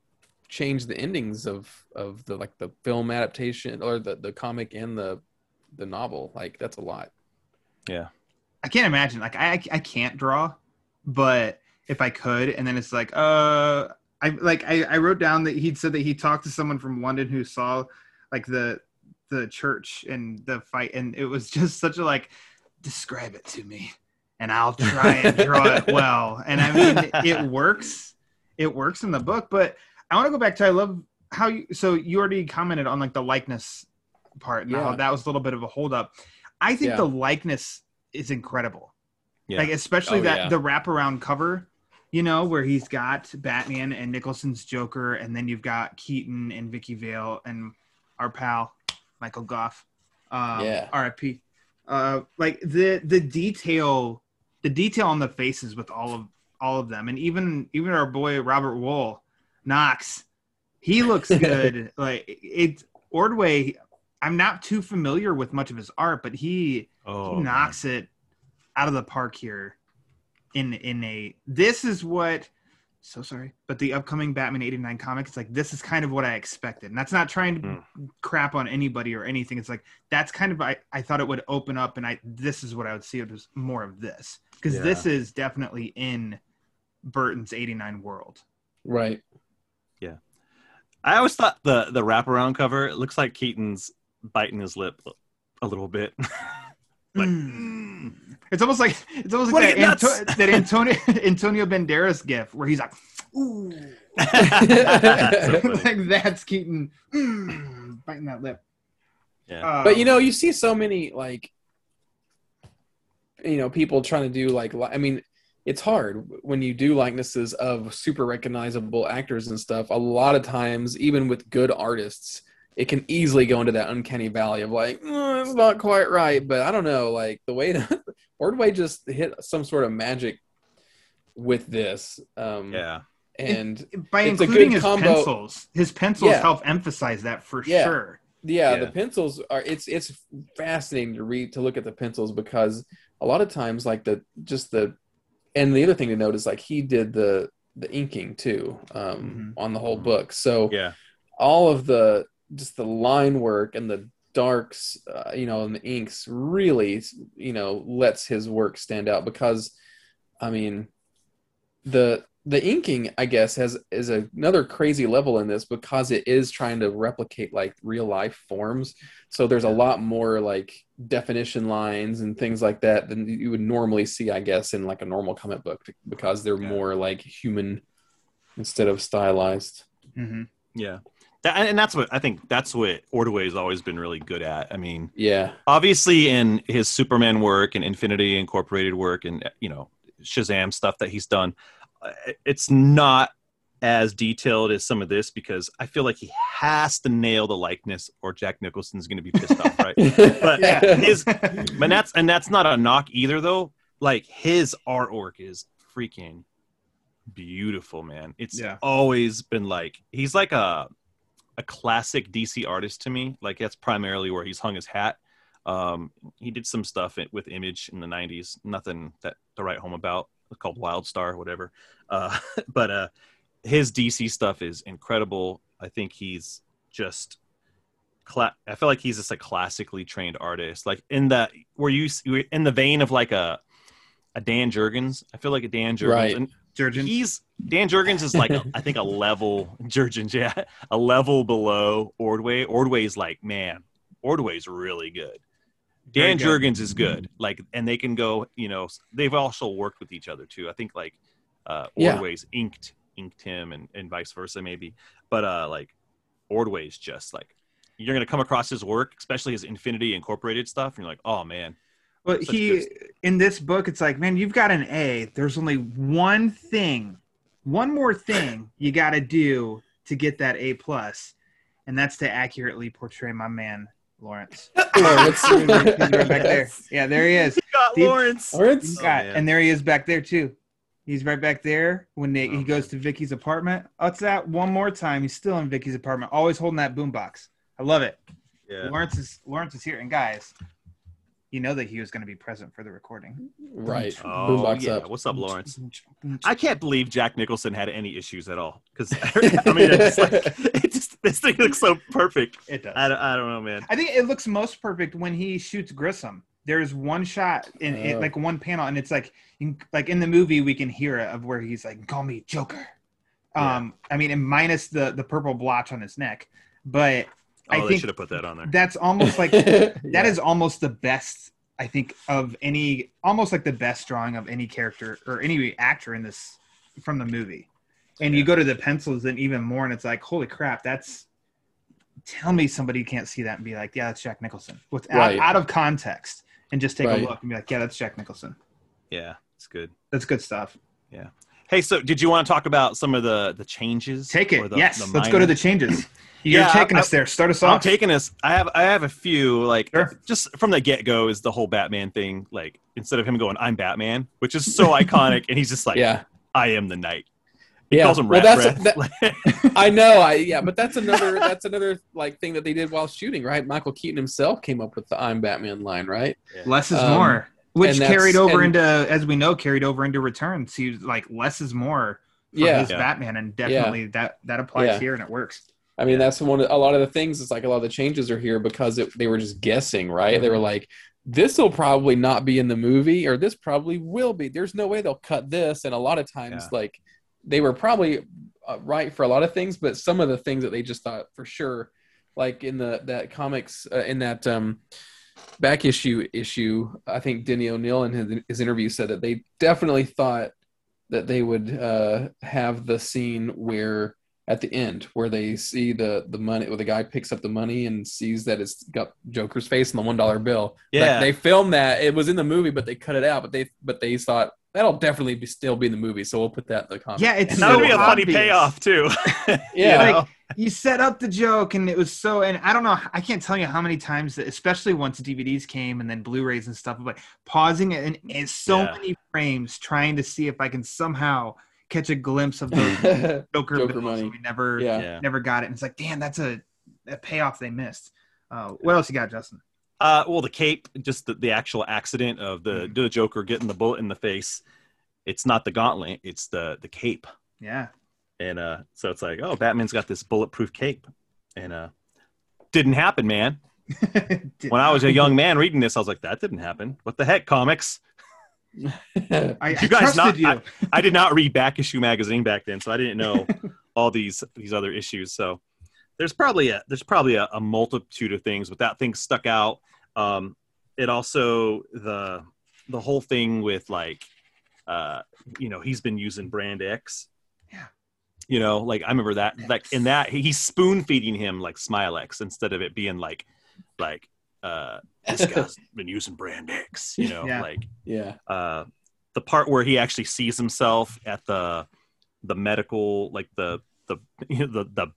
change the endings of of the like the film adaptation or the the comic and the the novel, like that's a lot. Yeah I can't imagine. Like I I can't draw, but if I could, and then it's like, uh, I like I, I wrote down that he'd said that he talked to someone from London who saw like the the church and the fight, and it was just such a like, describe it to me, and I'll try and draw it well. And I mean, it works. It works in the book, but I want to go back to I love how you. So you already commented on like the likeness part, and how Yeah. that was a little bit of a holdup. I think Yeah. the likeness is incredible. Yeah. Like especially Oh, that yeah. the wraparound cover, you know, where he's got Batman and Nicholson's Joker, and then you've got Keaton and Vicki Vale and our pal Michael Gough. Um, Yeah. R.I.P. Uh, like the the detail, the detail on the faces with all of all of them, and even even our boy Robert Wuhl, Knox, he looks good. like it, Ordway. I'm not too familiar with much of his art, but he Oh, he knocks it out of the park here in in a this is what so sorry but the upcoming batman 89 comic it's like this is kind of what i expected and that's not trying to Mm. crap on anybody or anything it's like that's kind of I, I thought it would open up and i this is what i would see it was more of this because Yeah. this is definitely in burton's 89 world Right. Yeah i always thought the the wraparound cover it looks like Keaton's biting his lip a little bit. Like, Mm. It's almost like it's almost like that. Anto- that antonio antonio banderas gif where he's like ooh That's so funny. like that's Keaton mm, biting that lip. Yeah. Uh, but you know you see so many like you know people trying to do like i mean it's hard when you do likenesses of super recognizable actors and stuff a lot of times even with good artists it can easily go into that uncanny valley of like "Mm, it's not quite right but i don't know like the way to, ordway just hit some sort of magic with this um yeah. and by it's a including good his combo. pencils, his pencils Yeah. help emphasize that for Yeah. sure. yeah, Yeah. the pencils are it's it's fascinating to read to look at the pencils because a lot of times like the just the and the other thing to note is like he did the the inking too um on the whole book so Yeah. all of the just the line work and the darks uh, you know and the inks really you know lets his work stand out because i mean the the inking i guess has is another crazy level in this because it is trying to replicate like real life forms. So there's a lot more like definition lines and things like that than you would normally see i guess in like a normal comic book because they're more like human instead of stylized. Hmm Yeah. That, and that's what I think that's what Ordway's always been really good at. I mean, yeah obviously in his Superman work and Infinity Incorporated work and you know Shazam stuff that he's done, uh, it's not as detailed as some of this because I feel like he has to nail the likeness or Jack Nicholson's going to be pissed off, right? But Yeah. his, and that's and that's not a knock either though. Like his artwork is freaking beautiful, man. It's Yeah. always been like he's like a a classic DC artist to me. Like that's primarily where he's hung his hat. Um, he did some stuff with Image in the '90s. Nothing that to write home about. It's called Wildstar, whatever. Uh, but uh, his DC stuff is incredible. I think he's just. Cla- I feel like he's just a classically trained artist. Like in the where you in the vein of like a a Dan Jurgens. I feel like a Dan Jurgens. Right. And Jurgens. He's Dan Jurgens is like a, I think a level Jurgens, yeah, a level below Ordway. Ordway's like, man, Ordway's really good. Dan good. Jurgens is good. Like, and they can go, you know, they've also worked with each other too. I think like uh Yeah. Ordway's inked inked him and, and vice versa maybe. But uh like Ordway's just like you're gonna come across his work, especially his Infinity Incorporated stuff, and you're like, oh man. Well, Such he good in this book, it's like, man, you've got an A. There's only one thing, one more thing you got to do to get that A plus, and that's to accurately portray my man Lawrence. Lawrence. He's right back there. Yeah, there he is. got Steve- Lawrence. Lawrence? He's Oh, got, man. and there he is back there too. He's right back there when they, Oh, he goes to Vicki's apartment. What's that? One more time. He's still in Vicki's apartment, always holding that boombox. I love it. Yeah. Lawrence is Lawrence is here, and guys, you know that he was going to be present for the recording. right Oh, boombox yeah. up What's up, Lawrence? I can't believe Jack Nicholson had any issues at all. Because I mean, it's like it just this thing looks so perfect. It does. I, don't- I don't know, man. I think it looks most perfect when he shoots Grissom. There's one shot in, in Oh. like one panel, and it's like, in, like in the movie, we can hear it of where he's like, "Call me Joker." Um, I mean, and minus the the purple blotch on his neck, but Oh, I they think should have put that on there. that's almost like that yeah. is almost the best. I think of any, almost like the best drawing of any character or any actor in this from the movie. And you go to the pencils and even more, and it's like, holy crap, that's. Tell me somebody can't see that and be like, yeah, that's Jack Nicholson, without Right. out of context, and just take Right. a look and be like, yeah, that's Jack Nicholson. Yeah, it's good. That's good stuff. Hey, so did you want to talk about some of the the changes? Take or it. the- yes. the Let's go to the changes. You're Yeah, taking I- us there. Start us off. I'm taking us. I have I have a few like Sure. just from the get go is the whole Batman thing. Like instead of him going, "I'm Batman," which is so iconic, and he's just like, yeah, "I am the Night." He yeah. calls him well, that's Breath. that, I know. I yeah, but that's another that's another like thing that they did while shooting, right? Michael Keaton himself came up with the "I'm Batman" line, right? Less is Um, more, which carried over and- into, as we know, carried over into Returns. He was like, less is more for Yeah, his Yeah. Batman, and definitely that that applies Yeah. here, and it works. I mean, that's one. Of, a lot of the things. It's like a lot of the changes are here because it, they were just guessing, right? They were like, "This will probably not be in the movie, or this probably will be." There's no way they'll cut this, and a lot of times, Yeah. like, they were probably uh, right for a lot of things, but some of the things that they just thought for sure, like in the that comics uh, in that um, back issue issue, I think Denny O'Neil in his, his interview said that they definitely thought that they would uh, have the scene where at the end where they see the the money where the guy picks up the money and sees that it's got Joker's face on the one dollar bill. Like, Yeah. they filmed that. It was in the movie, but they cut it out. But they but they thought that'll definitely be still be in the movie, so we'll put that in the comic. Yeah, it's And that would so be a funny payoff too. Yeah. Like, you set up the joke and it was so and i don't know i can't tell you how many times especially once dvds came and then blu-rays and stuff but pausing it in, in so Yeah. many frames trying to see if i can somehow catch a glimpse of the joker, Joker money. we never yeah. Yeah. never got it and it's like damn that's a, a payoff they missed uh, what else you got justin Uh, well, the cape, just the, the actual accident of the Mhm. the Joker getting the bullet in the face. It's not the gauntlet; it's the the cape. yeah And uh, so it's like, oh, Batman's got this bulletproof cape, and uh, didn't happen, man. When I was a young man reading this, I was like, that didn't happen. What the heck, comics? I, I You guys not- you I did not read back issue magazine back then, so I didn't know all these these other issues. So there's probably a there's probably a, a multitude of things, but that thing stuck out. Um, it also the the whole thing with like uh, you know he's been using brand X. You know, like I remember that like in that he's spoon feeding him like Smylex instead of it being like like uh this guy's been using brand X, you know, Yeah. like yeah. uh, the part where he actually sees himself at the the medical like the the you know, the the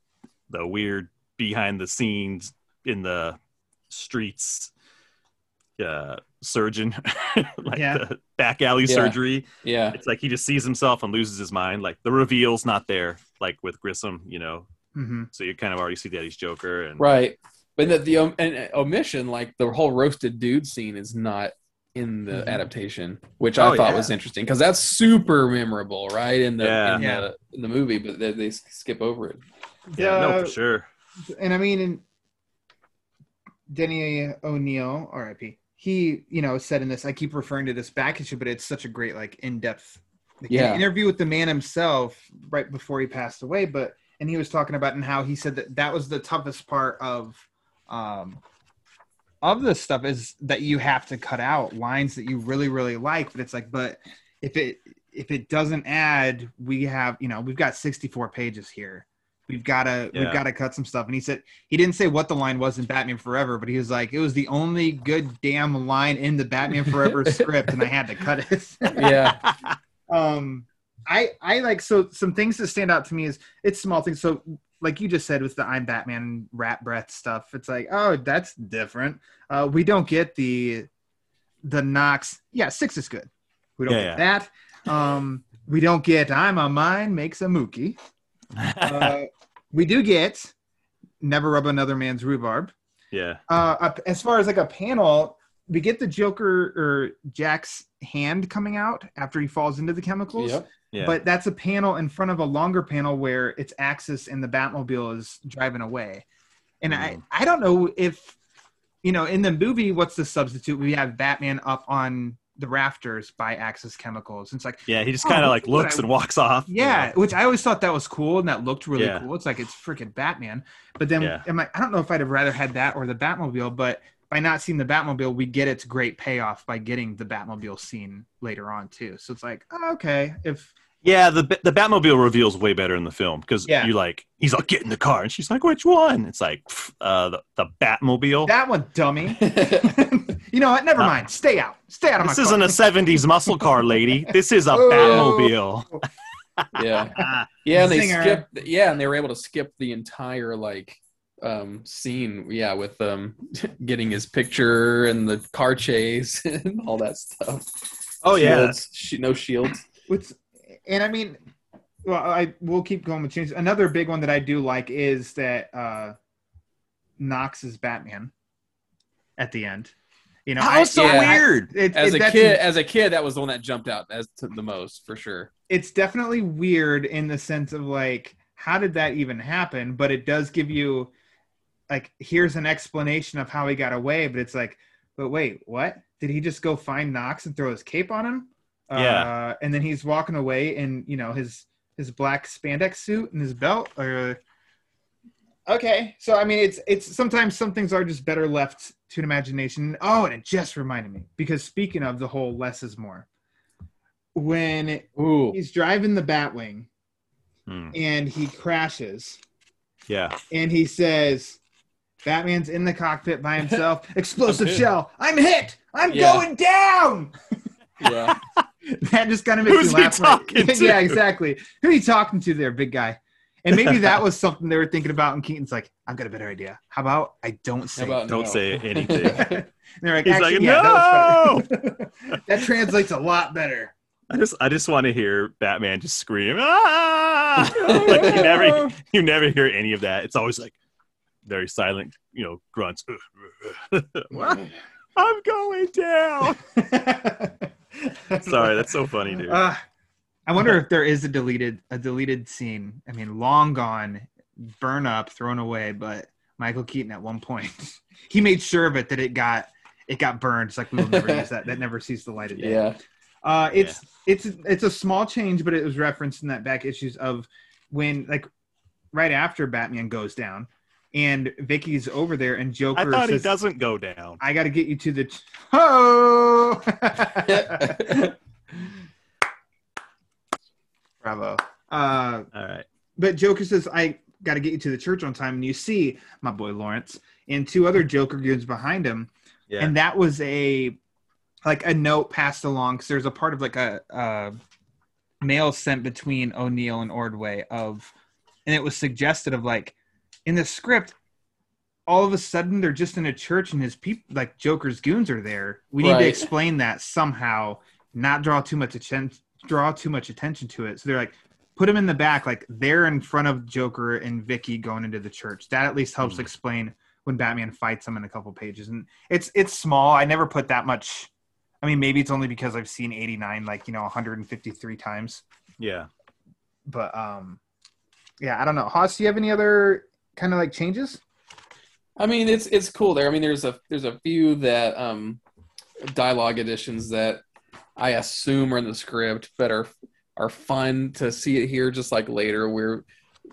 the weird behind the scenes in the streets uh surgeon like Yeah. the back alley Yeah. surgery Yeah. it's like he just sees himself and loses his mind like the reveal's not there like with grissom you know hmm so you kind of already see that he's joker and Right. But the, the um, and uh, omission, like the whole roasted dude scene, is not in the Mhm. adaptation, which I Oh, thought yeah. was interesting because that's super memorable, right? In the Yeah. in, Yeah. the in the movie, but they, they skip over it. yeah no for sure and I mean, in Denny O'Neil, R.I.P. He, you know, said in this. I keep referring to this back issue, but it's such a great, like, in-depth like, Yeah. interview with the man himself right before he passed away. But and he was talking about and how he said that that was the toughest part of, um, of this stuff is that you have to cut out lines that you really really like. But it's like, but if it if it doesn't add, we have you know we've got 64 pages here. We've got to we've got to cut some stuff. And he said he didn't say what the line was in Batman Forever, but he was like, it was the only good damn line in the Batman Forever script, and I had to cut it. Yeah. um, I I like so some things that stand out to me is it's small things. So like you just said with the I'm Batman rat breath stuff, it's like oh that's different. Uh, we don't get the the Knox. Yeah, six is good. We don't Yeah, get that. Um, we don't get I'm a mine makes a mookie. Uh, we do get never rub another man's rhubarb. yeah Uh, up- as far as like a panel, we get the Joker or Jack's hand coming out after he falls into the chemicals. Yep. yeah But that's a panel in front of a longer panel where it's Axis and the Batmobile is driving away. And I, Mhm. I don't know if, you know, in the movie, what's the substitute? We have Batman up on the rafters by Axis Chemicals. And it's like, yeah he just Oh, kind of like looks I- and walks off yeah, which I always thought that was cool and that looked really Yeah. cool. It's like it's freaking Batman. But then Yeah. I'm like, I don't know if I'd have rather had that or the Batmobile, but by not seeing the Batmobile, we get its great payoff by getting the Batmobile scene later on too. So it's like, oh, okay, if Yeah, the the Batmobile reveals way better in the film because Yeah. you like he's like get in the car and she's like which one? It's like uh, the the Batmobile. that one, dummy. you know what? Never Uh, mind. Stay out. Stay out of my. this isn't car. a '70s muscle car, lady. This is a Oh. Batmobile. yeah, yeah, and they Singer. skipped. Yeah, and they were able to skip the entire like um scene. Yeah, with um getting his picture and the car chase and all that stuff. Oh yeah. Sh- no shields. What's and I mean, well, I we'll keep going with changes. Another big one that I do like is that uh Knox is Batman at the end. You know, That I, was so yeah, I- weird. it, As it- a kid, as a kid, that was the one that jumped out as to the most for sure. it's definitely weird in the sense of like, how did that even happen? But it does give you like, here's an explanation of how he got away. But it's like, but wait, what? Did he just go find Knox and throw his cape on him? Yeah. Uh, and then he's walking away in you know his his black spandex suit and his belt. Or okay, so I mean, it's it's sometimes some things are just better left to an imagination. Oh, and it just reminded me because speaking of the whole less is more, when Ooh, he's driving the Batwing Hmm. and he crashes Yeah. and he says batman's in the cockpit by himself explosive hit. shell i'm hit i'm Yeah. going down yeah, that just kind of makes Who's me he laugh like- talking to? yeah exactly who are you talking to there big guy and maybe that was something they were thinking about and keaton's like i've got a better idea how about i don't say about Don't no? say anything. and they're like, He's like, yeah, no. better. that translates a lot better I just I just want to hear Batman just scream. Ah! like you never you never hear any of that. It's always like very silent, you know, grunts. What? I'm going down. Sorry, that's so funny, dude. Uh, I wonder if there is a deleted a deleted scene. I mean, long gone, burn up, thrown away. But Michael Keaton at one point he made sure of it that it got it got burned. It's like we will never use that. That never sees the light of day. yeah, Uh, it's it's it's a small change, but it was referenced in that back issues of when like right after Batman goes down, and Vicki's over there, and Joker I thought he doesn't go down. I got to get you to the. Oh! Bravo. Uh, All right. but Joker says, I got to get you to the church on time. And you see my boy Lawrence and two other Joker goons behind him. Yeah. And that was a like a note passed along because there's a part of like a, a mail sent between O'Neil and Ordway of, and it was suggested of like in the script, all of a sudden they're just in a church and his people like Joker's goons are there. We need to explain that somehow, not draw too much attention, draw too much attention to it. So they're like, put him in the back, like they're in front of Joker and Vicki going into the church. That at least helps Hmm. explain when Batman fights him in a couple pages. And it's it's small. I never put that much. I mean, maybe it's only because I've seen 89 like you know 153 times. yeah. But um, yeah, I don't know. Hoss, do you have any other kind of like changes? I mean, it's it's cool there. I mean, there's a there's a few that um dialogue additions that I assume are in the script, but are are fun to see it here. Just like later, where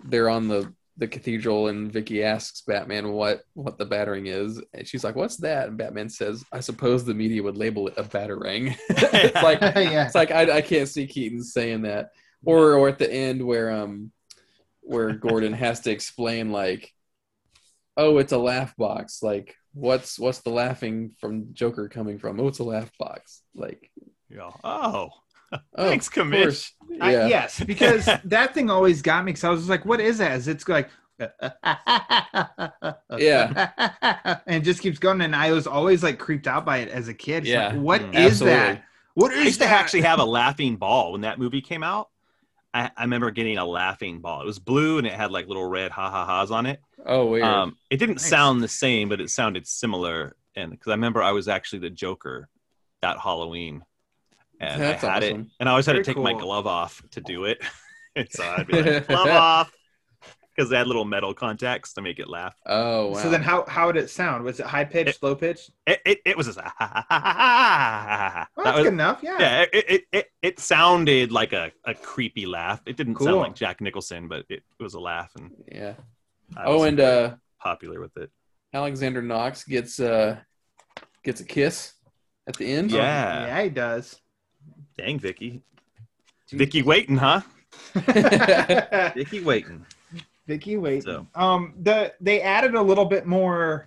they're on the the cathedral and Vicki asks Batman what what the battering is, and she's like, "What's that?" And Batman says, "I suppose the media would label it a battering." it's like yeah. it's like I, I can't see Keaton saying that, or or at the end where um where Gordon has to explain like, oh, it's a laugh box. Like, what's what's the laughing from Joker coming from? Oh, it's a laugh box. Like, Yeah. Oh. oh, Thanks, of Commish. course. I- Yeah, yes, because that thing always got me. Because I was like, "What is that?" Is it's like, Yeah. and it just keeps going. And I was always like creeped out by it as a kid. It's Yeah. like, what Mm. is Absolutely. that? What I is used to actually have a laughing ball when that movie came out. I, I remember getting a laughing ball. It was blue and it had like little red ha ha ha's on it. Oh, weird. Um, it didn't Nice. sound the same, but it sounded similar. And because I remember I was actually the Joker that Halloween, and That's I had it, and I always had Very to take my glove off to do it. so I'd be like, glove off, because they had little metal contacts to make it laugh. oh, wow. So then, how how did it sound? Was it high pitched, low pitched? It it, it was just, Well, that that's was, good enough. Yeah. yeah, it, it, it, it sounded like a, a creepy laugh. It didn't Cool. sound like Jack Nicholson, but it, it was a laugh, and yeah. Oh, and uh, popular with it. Alexander Knox gets uh gets a kiss at the end. Yeah. Yeah, he does. Dang, Vicki, Vicki waiting, huh? Vicki, waiting. Vicki waiting. wait. So Um, the they added a little bit more.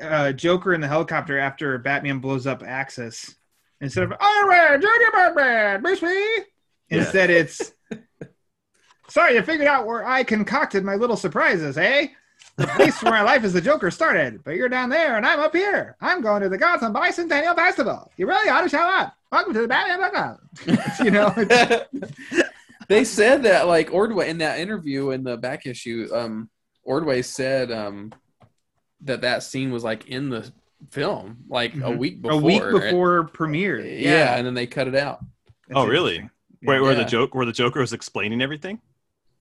Uh, Joker in the helicopter after Batman blows up Axis. Instead of "All right, Johnny Batman, miss me," Instead, it's sorry, you figured out where I concocted my little surprises, eh? The place where my life as the Joker started, but you're down there and I'm up here. I'm going to the Gotham Bicentennial Festival. You really ought to show up. Welcome to the Batman Book Club. you know, they said that like Ordway in that interview in the back issue, um, Ordway said um, that that scene was like in the film like a Mhm. week before. a week before premiere. Yeah. and then they cut it out. That's Oh, really? interesting. Where, where the joke, where the Joker was explaining everything.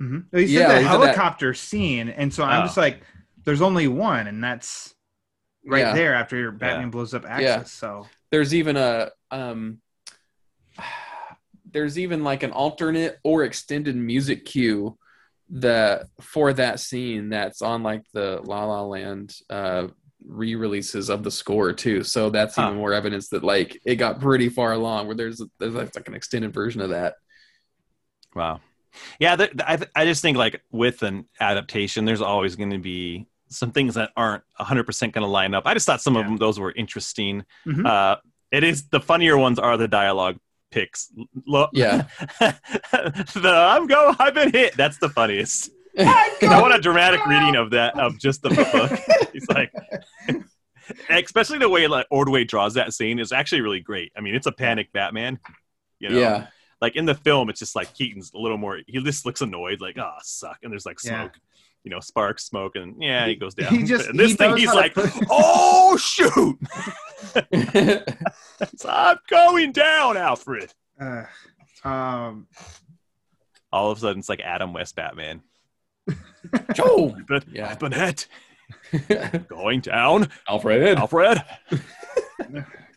Mhm. He said Yeah, the he did that. helicopter scene, and so I'm Oh. just like, there's only one, and that's right Yeah. there after your Batman Yeah. blows up Axis. Yeah. So There's even a um, there's even like an alternate or extended music cue that for that scene that's on like the La La Land uh re-releases of the score too. So that's Huh. even more evidence that like it got pretty far along where there's there's like, like an extended version of that. Wow. Yeah, th- th- I, th- I just think like with an adaptation, there's always going to be some things that aren't 100% going to line up. I just thought some of them, those were interesting. Mhm. Uh, it is the funnier ones are the dialogue picks. Lo- Yeah. the I'm go, I've been hit. That's the funniest. I want a dramatic reading of that of just the book. He's like, especially the way like Ordway draws that scene is actually really great. I mean, it's a panic Batman. You know? Yeah. Like in the film, it's just like Keaton's a little more. He just looks annoyed, like oh suck, and there's like Yeah. smoke, you know, sparks, smoke, and yeah, he goes down. He just- and this he thing, he's like, oh shoot, I'm going down, Alfred. uh, um, All of a sudden, it's like Adam West Batman. Joe. But Yeah. I've been hit, going down, Alfred. Alfred.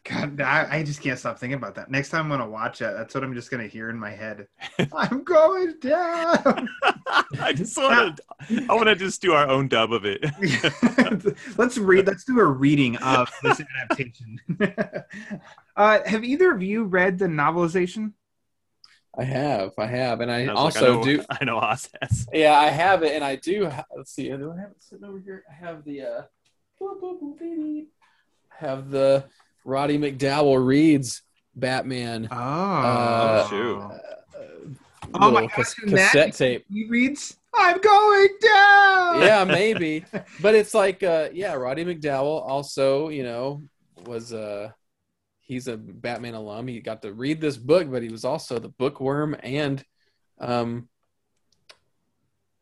God, I, I just can't stop thinking about that. Next time I'm gonna watch it, that's what I'm just gonna hear in my head. I'm going down. I just want to. I want to just do our own dub of it. let's read. Let's do a reading of this adaptation. uh, have either of you read the novelization? I have, I have, and I, I was like, also I know, do. I know Hoss has. Yeah, I have it, and I do. Ha- let's see. Do I have it sitting over here? I have the. uh have the Roddy McDowall reads Batman. Oh, Uh, shoot. Oh my little gosh, cas- and that- cassette tape. He reads, "I'm going down." Yeah, maybe, but it's like, uh yeah, Roddy McDowall also, you know, was uh he's a Batman alum. He got to read this book, but he was also the bookworm and um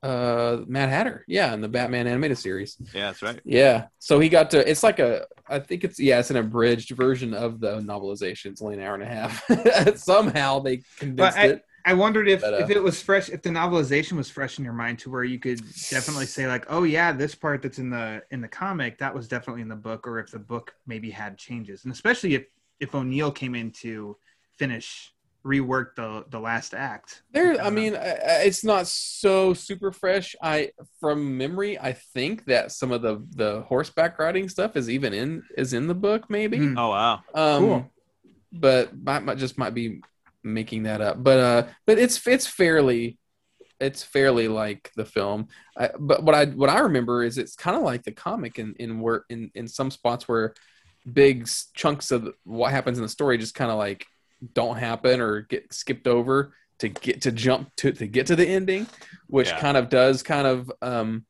uh Mad Hatter. Yeah, in the Batman animated series. Yeah, that's right. Yeah. So he got to it's like a I think it's yeah, it's an abridged version of the novelization. It's only an hour and a half. Somehow they condensed I- it. I wondered if, But, uh, if it was fresh, if the novelization was fresh in your mind to where you could definitely say like, oh yeah, this part that's in the in the comic that was definitely in the book, or if the book maybe had changes, and especially if if O'Neil came in to finish rework the the last act. There, I mean, I- I- it's not so super fresh. I, from memory, I think that some of the the horseback riding stuff is even in is in the book, maybe. Hmm. Oh wow. Um, Cool. But might, might just might be making that up. But uh, but it's it's fairly, it's fairly like the film. I, but what I what I remember is it's kind of like the comic in in where in in some spots where big chunks of what happens in the story just kind of like don't happen or get skipped over to get to jump to to get to the ending, which Yeah. kind of does kind of um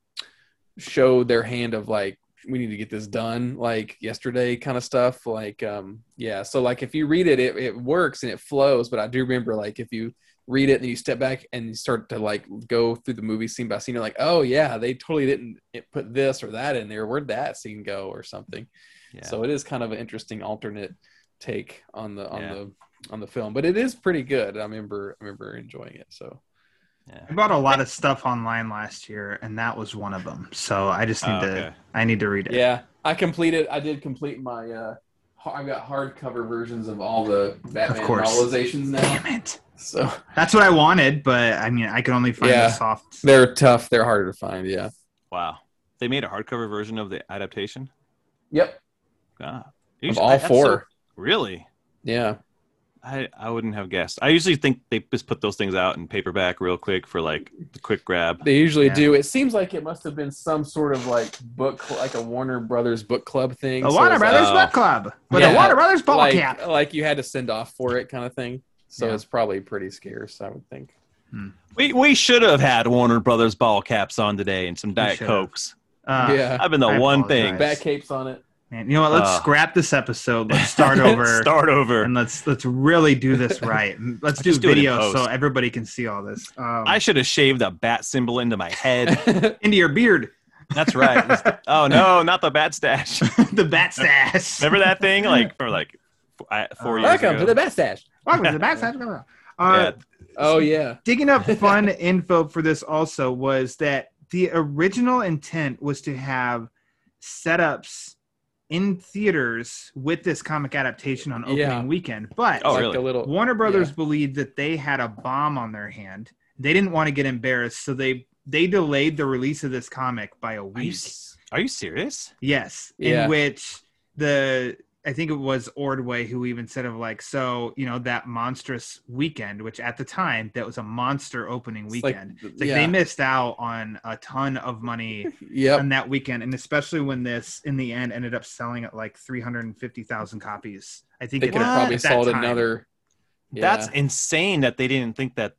show their hand of like we need to get this done like yesterday kind of stuff like um yeah so like if you read it, it it works and it flows but i do remember like if you read it and you step back and you start to like go through the movie scene by scene you're like oh yeah they totally didn't put this or that in there where'd that scene go or something Yeah. so it is kind of an interesting alternate take on the on Yeah. the on the film but it is pretty good i remember i remember enjoying it so yeah. I bought a lot of stuff online last year, and that was one of them. So I just need Oh, to. I need to read it. Yeah, I completed. I did complete my. uh I've got hardcover versions of all the Batman course. novelizations now. Damn it. So That's what I wanted, but I mean, I could only find Yeah. the soft. they're tough. They're harder to find. Yeah. Wow. They made a hardcover version of the adaptation. Yep. God. Of all four. really? Yeah. I, I wouldn't have guessed. I usually think they just put those things out in paperback real quick for like the quick grab. They usually Yeah. do. It seems like it must have been some sort of like book, like a Warner Brothers book club thing. The So Warner Brothers Oh. Book Club with Yeah. a Warner Brothers ball like, cap. like you had to send off for it, kind of thing. so Yeah. it's probably pretty scarce. I would think. We we should have had Warner Brothers ball caps on today and some Diet should. Cokes. Uh, yeah, I've been the I one thing. apologize. bat capes on it. Man, you know what? Let's Uh. scrap this episode. Let's start over. Start over. and let's let's really do this right. Let's do Just do video so everybody can see all this. Um, I should have shaved a bat symbol into my head. into your beard, That's right. oh no, not the bat stash. the bat stash. Remember that thing? Like for like f- I- four Uh, years Welcome ago. to the bat stash. Welcome to the bat stash. Uh, Yeah. Oh yeah, digging up fun info for this also was that the original intent was to have setups in theaters with this comic adaptation on opening Yeah. weekend, but Oh, like really? a little. Warner Brothers yeah. believed that they had a bomb on their hand. They didn't want to get embarrassed, so they they delayed the release of this comic by a Are you, week. are you serious? Yes, Yeah. in which the I think it was Ordway who even said of like so you know that monstrous weekend, which at the time that was a monster opening It's like- weekend. It's like yeah. they missed out on a ton of money Yep. on that weekend, and especially when this in the end ended up selling at like three hundred and fifty thousand copies. I think They it could have probably sold time. another. That's insane that they didn't think that.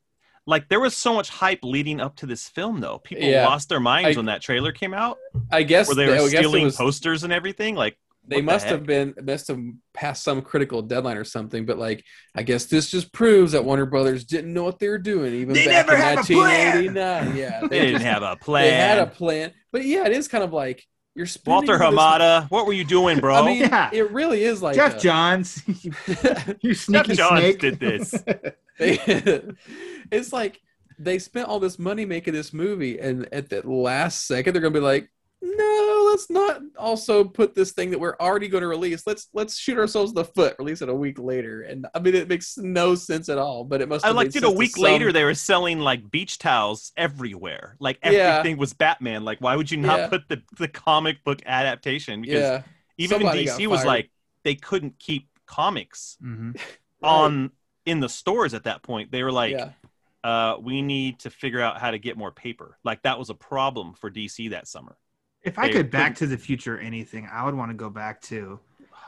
Like there was so much hype leading up to this film, though. People Yeah. lost their minds I- when that trailer came out, I guess where they were I stealing was- posters and everything. Like they what the must have heck? been must have passed some critical deadline or something but like i guess this just proves that warner brothers didn't know what they were doing even They back never in had a plan! 1989 yeah They didn't just- have a plan. they had a plan but yeah it is kind of like you're spending Walter this- Hamada, what were you doing, bro? i mean Yeah. it really is like Geoff a- Johns, you sneaky Johns snake. did this. they- it's like they spent all this money making this movie and at the last second they're gonna be like no let's not also put this thing that we're already going to release let's let's shoot ourselves in the foot release it a week later and i mean it makes no sense at all but it must I have like, made dude, a sense to week some- later they were selling like beach towels everywhere. Like Yeah. everything was Batman. Like, why would you not Yeah. put the, the comic book adaptation? Because yeah even somebody DC was like they couldn't keep comics Mhm. on in the stores at that point. They were like, yeah uh, we need to figure out how to get more paper. Like that was a problem for DC that summer. If I could Back to the Future anything, I would want to go back to.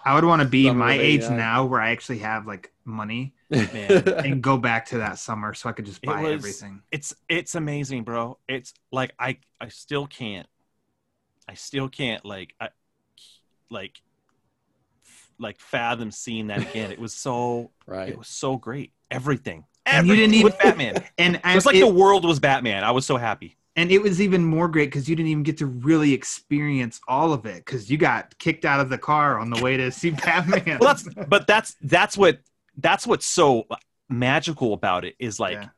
I would want to be Summer my of age 89. now, where I actually have like money, Man. and go back to that summer so I could just It buy was- everything. it's it's amazing, bro. It's like I I still can't I still can't like I like f- like fathom seeing that again. It was so right it was so great. Everything. And you Everything didn't was even- Batman. And It I, was like it, the world was Batman. I was so happy. And it was even more great because you didn't even get to really experience all of it because you got kicked out of the car on the way to see Batman. Well, that's but that's that's what that's what's so magical about it is like Yeah.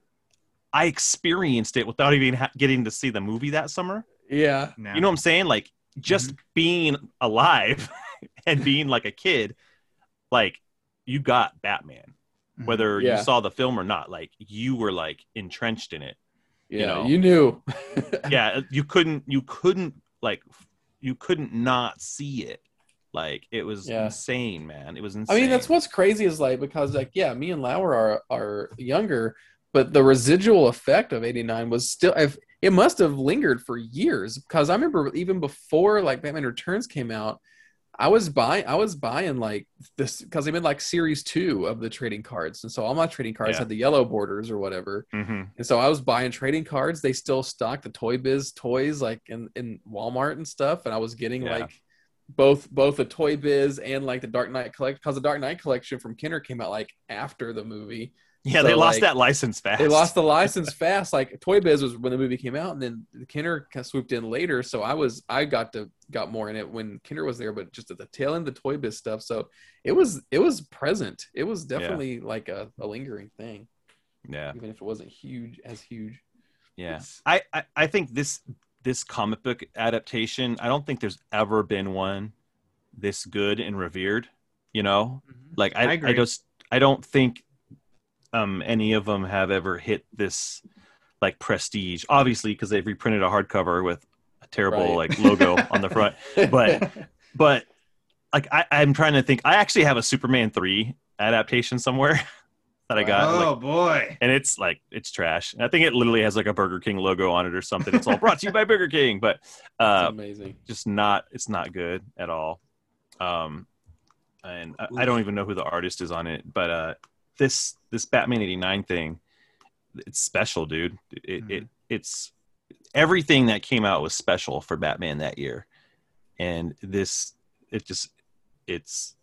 I experienced it without even ha- getting to see the movie that summer. yeah Yeah. You know what I'm saying? Like just being alive and being like a kid, like you got Batman, Mhm. whether Yeah. you saw the film or not. Like you were like entrenched in it. Yeah know. you knew Yeah, you couldn't you couldn't like you couldn't not see it. Like it was Yeah. insane, man. It was insane. I mean, that's what's crazy is like because like yeah, me and Lauer are are younger, but the residual effect of '89 was still. If it must have lingered for years because I remember even before like Batman Returns came out, I was buying I was buying like this because they made like series two of the trading cards, and so all my trading cards Yeah. had the yellow borders or whatever. Mhm. And so I was buying trading cards. They still stock the Toy Biz toys like in, in Walmart and stuff. And I was getting Yeah. like both both the Toy Biz and like the Dark Knight collection because the Dark Knight collection from Kenner came out like after the movie. Yeah, So, they lost like, that license fast. They lost the license fast. Like Toy Biz was when the movie came out, and then Kenner kind of swooped in later. So I was I got to got more in it when Kenner was there, but just at the tail end of the Toy Biz stuff. So it was it was present. It was definitely like a, a lingering thing, Yeah, even if it wasn't huge as huge. yeah. I, I I think this this comic book adaptation. I don't think there's ever been one this good and revered. You know, mm-hmm. like I I I, just I don't think um any of them have ever hit this like prestige. Obviously, because they've reprinted a hardcover with a terrible Right. like logo on the front. But- but like I, I'm trying to think. I actually have a Superman three adaptation somewhere that I got. oh like, boy. and it's like it's trash. And I think it literally has like a Burger King logo on it or something. It's all brought to you by Burger King, but It's uh, amazing. just not. It's not good at all. Um, and I, I don't even know who the artist is on it, but uh, this this Batman eighty nine thing, it's special, dude. It, Mhm. it it's everything that came out was special for Batman that year, and this it just it's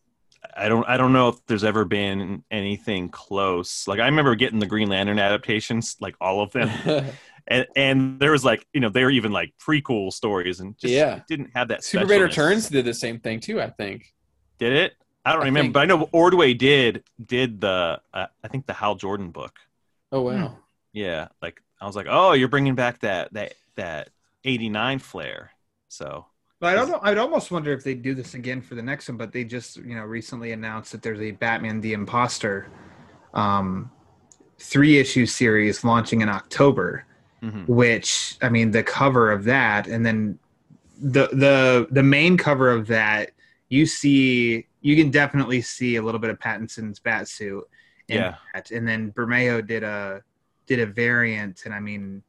I don't I don't know if there's ever been anything close. Like I remember getting the Green Lantern adaptations, like all of them, and and there was like you know they were even like prequel stories and just Yeah. didn't have that. Superman. Returns did the same thing too. I think. Did it? I don't I remember, think- but I know Ordway did did the uh, I think the Hal Jordan book. Oh wow. Yeah, like I was like, oh, you're bringing back that that that '89 flair. So But I don't know. I'd almost wonder if they'd do this again for the next one. But they just, you know, recently announced that there's a Batman the Imposter, um, three issue series launching in October. mhm. Which I mean, the cover of that, and then the the the main cover of that, you see, you can definitely see a little bit of Pattinson's bat suit. in Yeah. that. And then Bermejo did a did a variant, and I mean,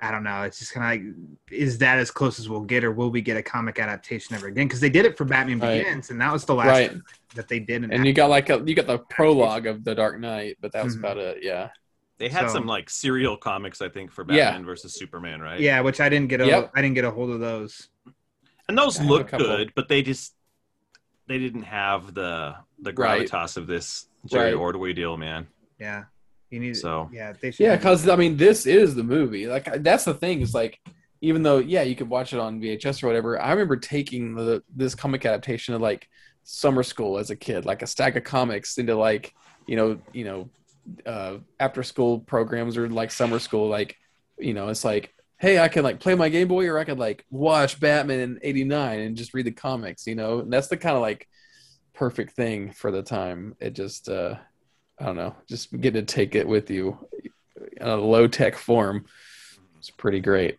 I don't know. It's just kind of like, is that as close as we'll get, or will we get a comic adaptation ever again? Because they did it for Batman Right. Begins, and that was the last Right. that they did. An And you got like a you got the prologue of the Dark Knight, but that was Mhm. about it. Yeah. they had So- some like serial comics, I think, for Yeah. Batman versus Superman, right? yeah, which I didn't get a Yep. I didn't get a hold of those. and those I look good, but they just they didn't have the the Right. gravitas of this Jerry Right. Ordway deal, man. Yeah, you need. So- yeah, they should. Yeah, because I mean, this is the movie. Like that's the thing is like, even though yeah, you could watch it on VHS or whatever. I remember taking the this comic adaptation of like summer school as a kid, like a stack of comics into like you know you know uh, after school programs or like summer school. Like you know, it's like hey, I can like play my Game Boy or I could like watch Batman in '89 and just read the comics. You know, and that's the kind of like perfect thing for the time. It just uh I don't know, just get to take it with you in a low tech form. It's pretty great.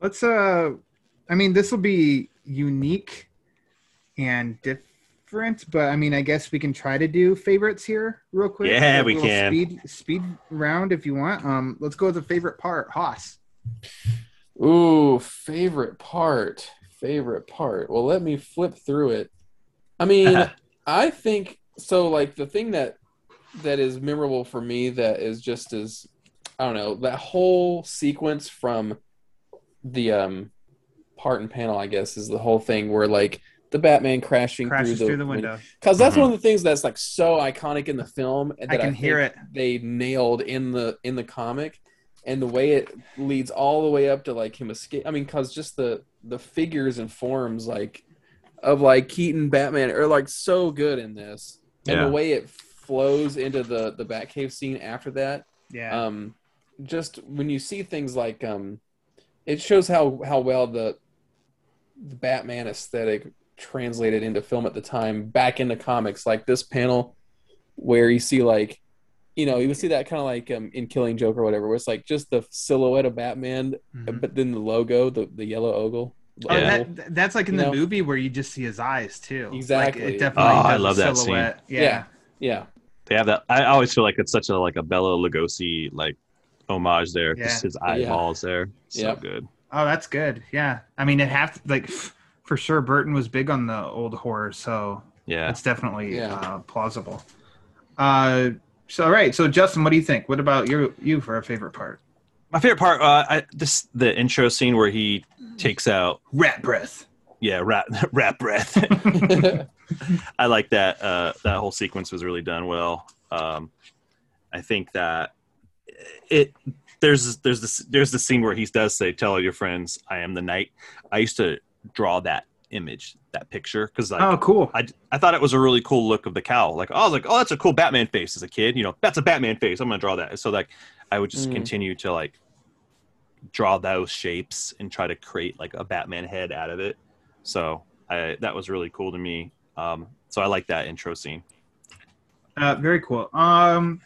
Let's. Uh, I mean, this will be unique and different, but I mean, I guess we can try to do favorites here real quick. Yeah, we can. Speed speed round if you want. Um, let's go with the favorite part. Hoss. Ooh, favorite part. Favorite part. Well, let me flip through it. I mean, I think so like the thing that that is memorable for me that is just as I don't know, that whole sequence from the um part and panel, I guess, is the whole thing where like the Batman crashing Crashes through the, through the window. Because that's Mhm. one of the things that's like so iconic in the film. And I that can hear it. They nailed in the in the comic, and the way it leads all the way up to like him escape. I mean, because just the the figures and forms like of like Keaton Batman are like so good in this, and Yeah. the way it flows into the the Batcave scene after that Yeah. um just when you see things like um it shows how how well the the batman aesthetic translated into film at the time back into comics like this panel where you see like you know you would see that kind of like um in killing joke or whatever where it's like just the silhouette of batman Mhm. but then the logo the the yellow oval Oh, Yeah. that, that's like in You the know? movie where you just see his eyes too. Exactly. Like, it definitely Oh, I love that scene. silhouette. Yeah. Yeah. yeah They have that. I always feel like it's such a like a Bela Lugosi like homage there. Yeah. Just his eyeballs there. So Yep. good. Oh, that's good. Yeah. I mean, it have like for sure. Burton was big on the old horror, so Yeah. it's definitely Yeah. uh, plausible. Uh, so all right. So Justin, what do you think? What about you? You for a favorite part? My favorite part, uh, I, this the intro scene where he takes out, Rat breath. yeah, rat rat breath. I like that. Uh, that whole sequence was really done well. Um, I think that it there's there's this there's the scene where he does say, "Tell all your friends, I am the night." I used to draw that image, that picture, because like oh, cool. I, I thought it was a really cool look of the cowl. Like, I was like, oh, that's a cool Batman face as a kid. You know, that's a Batman face. I'm gonna draw that. So like, I would just Mm. continue to like draw those shapes and try to create like a Batman head out of it. So I, that was really cool to me. Um, so I like that intro scene. Uh, very cool. Um,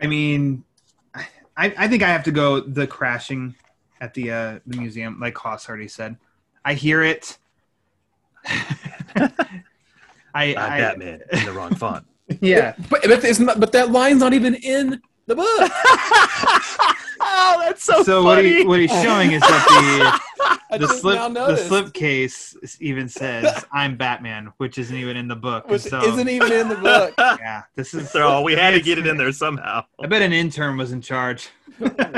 I mean, I, I think I have to go the crashing at the uh, the museum, like Hoss already said. I hear it. I, I'm I Batman in the wrong font. yeah. but but, it's not, but that line's not even in the book oh, that's so, So what he what he's showing is that I the slip now the slipcase even says I'm Batman, which isn't even in the book. which so, isn't even in the book. yeah, this is so we had to get it in there somehow. I bet an intern was in charge.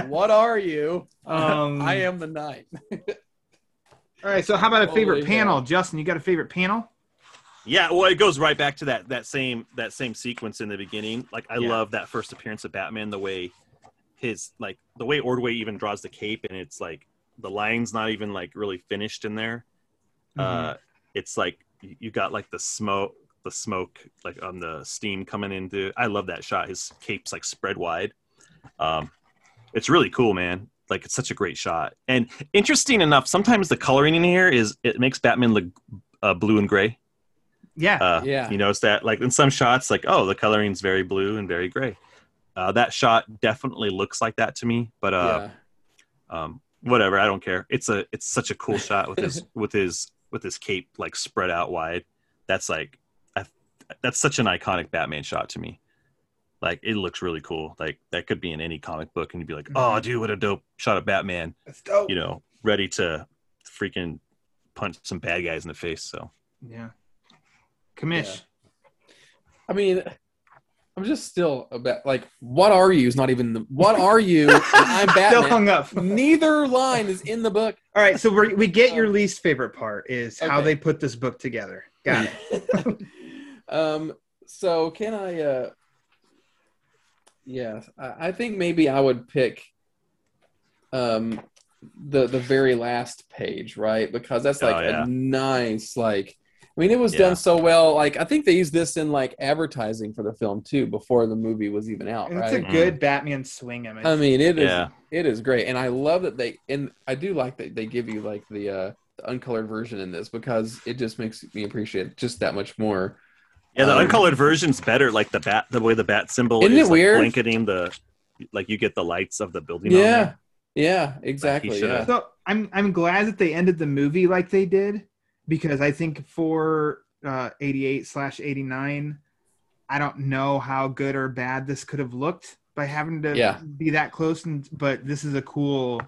what are you? Um, I am the night. All right, so how about a favorite Holy panel, hell. Justin? You got a favorite panel? Yeah, well, it goes right back to that that same that same sequence in the beginning. Like I Yeah. love that first appearance of Batman, the way his like the way Ordway even draws the cape, and it's like the line's not even like really finished in there. Uh, it's like you you got like the smoke, the smoke like on the steam coming into. I love that shot. His cape's like spread wide. Um, it's really cool, man. Like it's such a great shot. And interesting enough, sometimes the coloring in here is it makes Batman look uh, blue and gray. Yeah, Uh, Yeah. You notice that, like in some shots, like oh, the coloring's very blue and very gray. Uh, that shot definitely looks like that to me, but uh, yeah. um, whatever. I don't care. It's a it's such a cool shot with his with his with his cape like spread out wide. That's like I, that's such an iconic Batman shot to me. Like it looks really cool. Like that could be in any comic book, and you'd be like, oh, dude, what a dope shot of Batman. that's dope. You know, ready to freaking punch some bad guys in the face. So Yeah, commish. Yeah. I mean, I'm just still about like, what are you? Is not even the what are you? I'm Still hung up. Neither line is in the book. All right, so we we get your least favorite part is how they put this book together. Got it. um. So can I? uh Yeah, I, I think maybe I would pick um the the very last page, right? Because that's like Oh, yeah. a nice like. I mean, it was Yeah. done so well. Like, I think they used this in like advertising for the film too, before the movie was even out, And right? It's a good Batman swing image. I mean, it is Yeah. it is great, and I love that they and I do like that they give you like the uh, the uncolored version in this because it just makes me appreciate it just that much more. Yeah, the Um, uncolored version's better. Like the bat, the way the bat symbol Isn't is it like, weird? blanketing the, like you get the lights of the building. on Yeah, there. yeah, exactly. should've- Yeah, So I'm I'm glad that they ended the movie like they did because I think for uh, 88 slash 89, I don't know how good or bad this could have looked by having to Yeah. be that close. And but this is a cool,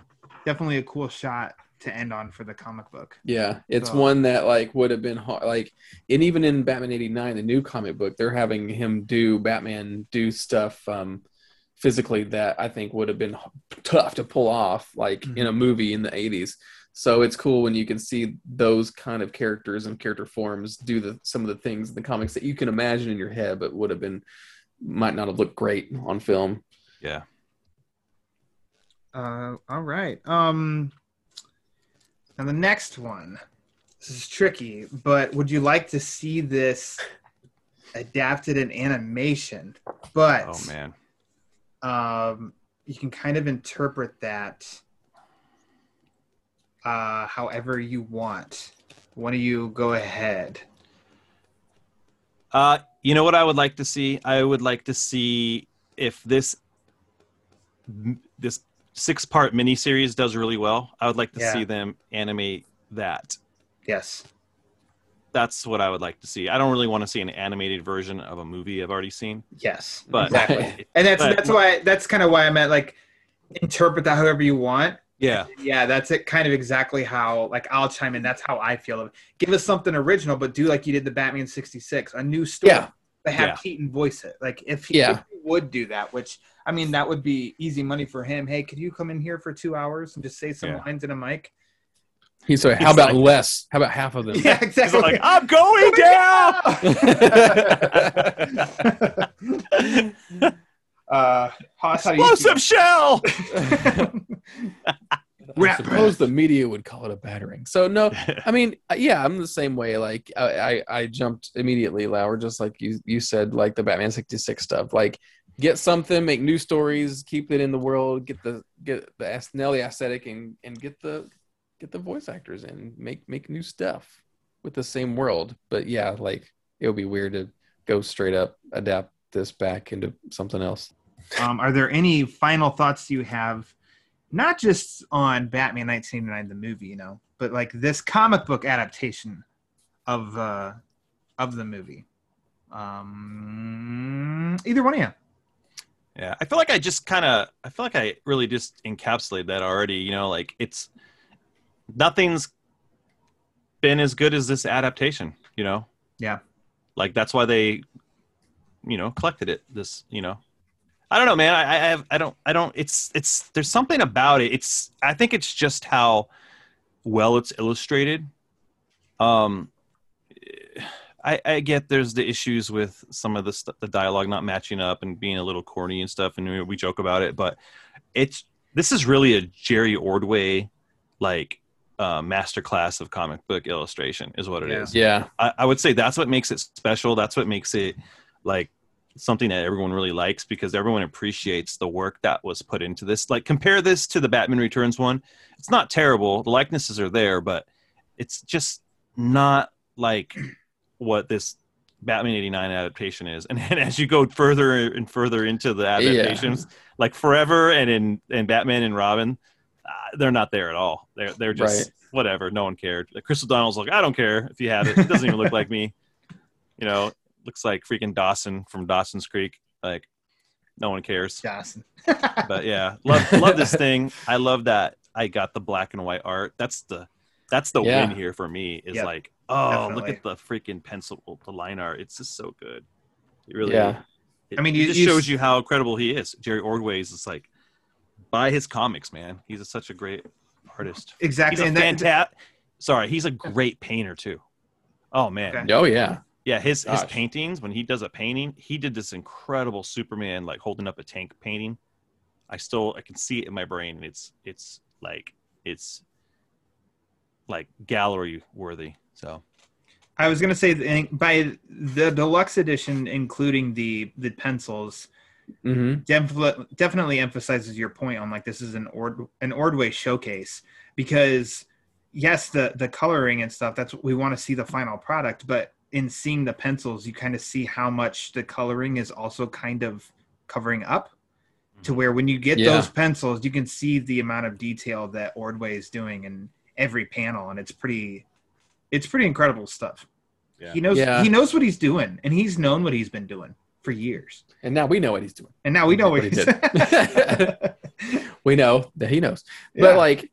definitely a cool shot to end on for the comic book. yeah. It's So- one that like would have been hard, like, and even in Batman '89, the new comic book, they're having him do Batman do stuff um, physically that I think would have been tough to pull off, like in a movie in the '80s. So it's cool when you can see those kind of characters and character forms do the some of the things in the comics that you can imagine in your head, but would have been might not have looked great on film. yeah. Uh, all right. Um, now the next one. This is tricky, but would you like to see this adapted in animation? But Oh man. um, you can kind of interpret that uh, however you want. Why don't you go ahead? Uh, you know what I would like to see? I would like to see if this this six part miniseries does really well. I would like to Yeah. see them animate that. Yes. That's what I would like to see. I don't really want to see an animated version of a movie I've already seen, Yes. but Exactly. And that's But- that's why that's kind of why I meant like interpret that however you want. yeah, Yeah, that's it. Kind of exactly how like I'll chime in. That's how I feel. of Give us something original, but do like you did the Batman '66, a new story. Yeah. But have Yeah. Keaton voice it. Like if he, Yeah. if he would do that, which I mean that would be easy money for him. Hey, could you come in here for two hours and just say some Yeah. lines in a mic? He's sorry. How He's about like- less? How about half of them? Yeah, He's exactly. like, I'm going down. uh, Hoss, how do you Explosive shell. I Rap suppose the media would call it a battering. So no, I mean, uh, yeah, I'm the same way. Like I, I, I jumped immediately, Lauer, just like you, you said, like the Batman '66 stuff. Like, get something, make new stories, keep it in the world, get the get the the aesthetic, and and get the get the voice actors in, make make new stuff with the same world. But yeah, like it would be weird to go straight up adapt this back into something else. um, are there any final thoughts you have, not just on Batman 1989 the movie, you know, but like this comic book adaptation of uh, of the movie? Um, either one of you. Yeah, I feel like I just kind of, I feel like I really just encapsulated that already. You know, like it's, nothing's been as good as this adaptation. You know. Yeah. Like that's why they, you know, collected it. This, you know, I don't know, man. I, I have, I don't, I don't. It's, it's. There's something about it. It's. I think it's just how well it's illustrated. Um, I, I get there's the issues with some of the st- the dialogue not matching up and being a little corny and stuff, and we, we joke about it. But it's this is really a Jerry Ordway like uh, masterclass of comic book illustration, is what it is. Yeah. Yeah. I, I would say that's what makes it special. That's what makes it like something that everyone really likes because everyone appreciates the work that was put into this. Like compare this to the Batman Returns one. It's not terrible. The likenesses are there, but it's just not like what this Batman 89 adaptation is. And, and as you go further and further into the adaptations, like Forever and in and Batman and Robin, uh, they're not there at all. They're they're just Right. whatever. No one cared. Like Chris O'Donnell's like, I don't care if you have it. It doesn't even look like me. You know, looks like freaking Dawson from Dawson's Creek. Like, no one cares. Johnson. But yeah, love love this thing. I love that I got the black and white art. That's the that's the Yeah. win here for me. Is Yep, like, oh, look at the freaking pencil, the line art. It's just so good. It really. Yeah. It, I mean, it you- just you shows s- you how incredible he is. Jerry Ordway is just like, buy his comics, man. He's a, such a great artist. He's exactly. a and that, fantastic. Sorry, he's a great painter too. Oh man, Okay. Oh yeah. yeah. His his paintings when he does a painting, he did this incredible Superman like holding up a tank painting. I still I can see it in my brain, and it's it's like it's like gallery worthy. So I was gonna say by the deluxe edition, including the the pencils, hmm definitely definitely emphasizes your point on like this is an Ord an Ordway showcase because yes, the the coloring and stuff that's what we want to see the final product, but in seeing the pencils, you kind of see how much the coloring is also kind of covering up to where when you get Yeah. those pencils, you can see the amount of detail that Ordway is doing in every panel, and it's pretty it's pretty incredible stuff. Yeah. He knows Yeah. he knows what he's doing, and he's known what he's been doing for years. And now we know what he's doing. And now we know what What he he's did. We know that he knows. Yeah. But like,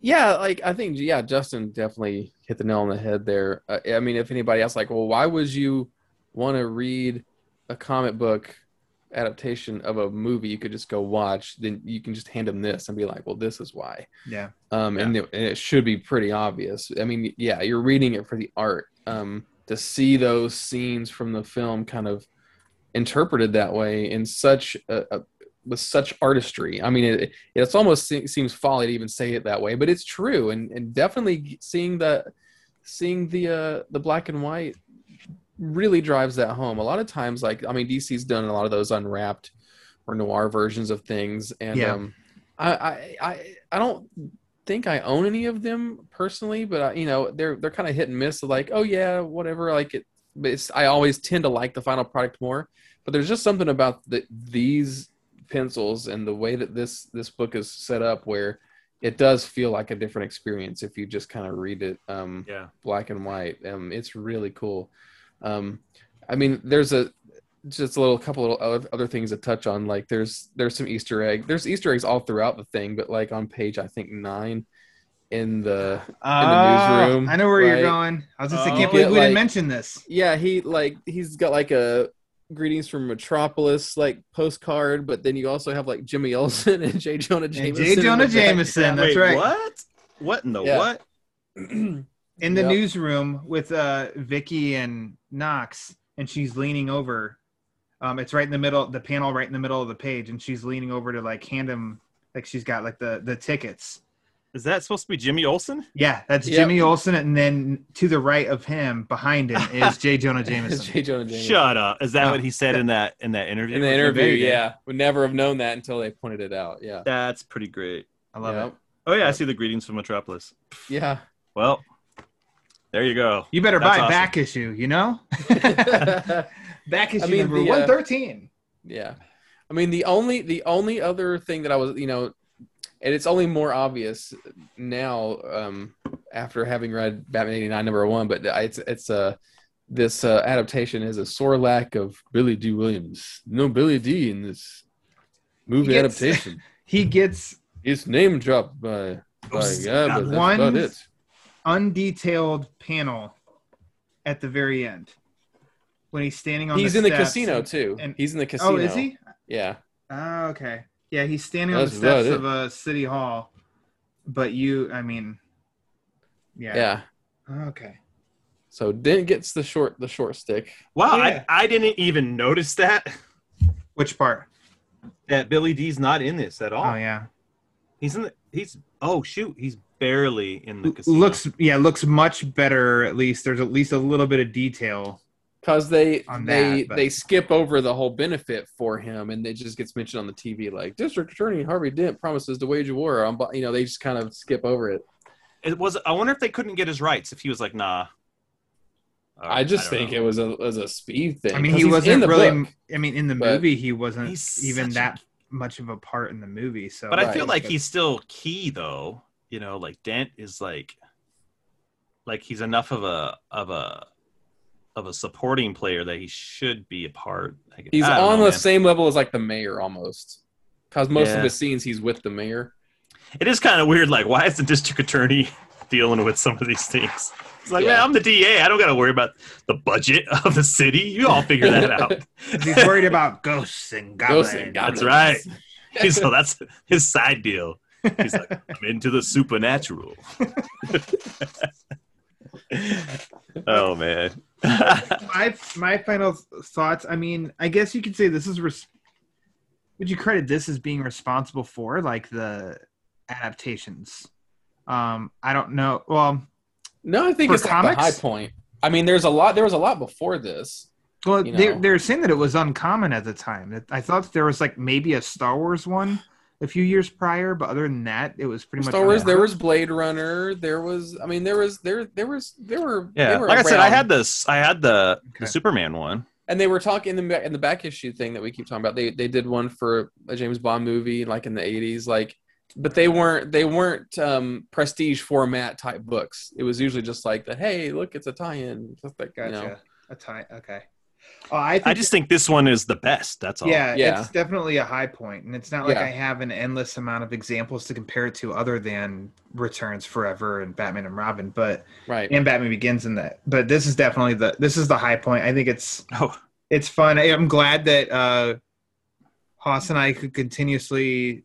yeah, like I think yeah, Justin definitely hit the nail on the head there. Uh, I mean, if anybody else like, well, why would you want to read a comic book adaptation of a movie you could just go watch? Then you can just hand them this and be like, well, this is why. yeah. um, and, it, and it should be pretty obvious. I mean, yeah, you're reading it for the art. Um, to see those scenes from the film kind of interpreted that way in such a, a with such artistry. I mean, it, it's almost se- seems folly to even say it that way, but it's true. And and definitely seeing the seeing the uh, the black and white really drives that home. A lot of times, like I mean, DC's done a lot of those unwrapped or noir versions of things, and Yeah. um, I, I I I don't think I own any of them personally, but I, you know they're they're kind of hit and miss. Like, oh yeah, whatever. Like it, it's, I always tend to like the final product more. But there's just something about the, these pencils and the way that this this book is set up where it does feel like a different experience if you just kind of read it um, yeah, black and white. Um, it's really cool. Um, I mean, there's a just a little couple of other, other things to touch on. Like there's there's some Easter egg. There's Easter eggs all throughout the thing, but like on page I think nine in the Ah, newsroom, I know where right? you're going. I was just I Oh. can't believe Yeah, we didn't mention this. yeah he like he's got like a greetings from Metropolis like postcard, but then you also have like Jimmy Olsen and J Jonah And Jameson. J. in Jonah. Jameson, that's Wait, right. What? What in the Yeah. what? In the Yep. newsroom with uh Vicki and Knox, and she's leaning over. Um, it's right in the middle, the panel right in the middle of the page, and she's leaning over to like hand him like she's got like the the tickets. Is that supposed to be Jimmy Olsen? Yeah, that's Yep. Jimmy Olsen, and then to the right of him, behind him, is J. Jonah It's Jameson. J Jonah Jameson. Shut up. Is that No. what he said in that in that interview? In the interview, There you go. yeah, would never have known that until they pointed it out. Yeah, That's pretty great. I love Yep. it. Oh yeah, I see the greetings from Metropolis. Yeah. Well, there you go. You better That's buy awesome. back issue, you know? back issue I mean, number the, uh, one thirteen. Yeah. I mean the only the only other thing that I was, you know, and it's only more obvious now um after having read Batman 89 number 1, but it's it's uh this uh, adaptation is a sore lack of Billy Dee Williams. No Billy D in this movie He gets- adaptation. He gets It's name dropped by Like, yeah, but that's One- about it. Undetailed panel at the very end when he's standing on. He's the in the casino and- too. and- he's in the casino. Oh, is he? Yeah. Oh, okay. Yeah, he's standing on the steps of a city hall, but you, I mean, yeah. Yeah. Okay. So Dent gets the short the short stick. Wow, Yeah. I, I didn't even notice that Which part? that Billy Dee's not in this at all. Oh, yeah. He's in the he's oh shoot, he's barely in the casino. Looks yeah, looks much better. At least there's at least a little bit of detail. Because they On they that, but- they skip over the whole benefit for him, and it just gets mentioned on the TV like District Attorney Harvey Dent promises to wage a war. On, you know, they just kind of skip over it. it was I wonder if they couldn't get his rights if he was like, nah. Uh, I just don't think know. it was a was a speed thing. I mean, he wasn't in the really. book. I mean, in the movie, he wasn't even such a- that much of a part in the movie. So, But I feel Right. like he's still key though. You know, like Dent is like like he's enough of a of a of a supporting player that he should be a part. I guess. He's on know, the man. same level as like the mayor almost. Because most Yeah. of the scenes he's with the mayor. It is kind of weird. Like, why is the district attorney dealing with some of these things? It's like, Yeah. man, I'm the DA. I don't got to worry about the budget of the city. You all figure that out. he's worried about ghosts and goblins. Ghosts and That's right. so that's his side deal. He's like, I'm into the supernatural. oh man. my my final thoughts. I mean, I guess you could say this is. Res- would you credit this as being responsible for like the adaptations? Um, I don't know. Well, No, I think For it's like the high point. I mean, there's a lot. There was a lot before this. well, You they know. they're saying that it was uncommon at the time. I thought there was like maybe a Star Wars one a few years prior, but other than that, it was pretty much Star Wars. There was Blade Runner. There was. I mean, there was. There. There was. There were. Yeah, they were like I said, I had this. I had the Okay. the Superman one. and they were talking in the in the back issue thing that we keep talking about. They they did one for a James Bond movie like in the eighties, like, but they weren't they weren't um, prestige format type books. It was usually just like the hey, look, it's a tie-in. Just like, you Gotcha. know. A tie. Okay. Oh, I think I just think this one is the best. That's all. yeah, Yeah. it's definitely a high point, and it's not like Yeah. I have an endless amount of examples to compare it to, other than Returns Forever and Batman and Robin, but Right. and Batman Begins in that. But this is definitely the this is the high point. I think it's Oh, it's fun. I- I'm glad that uh, Hoss and I could continuously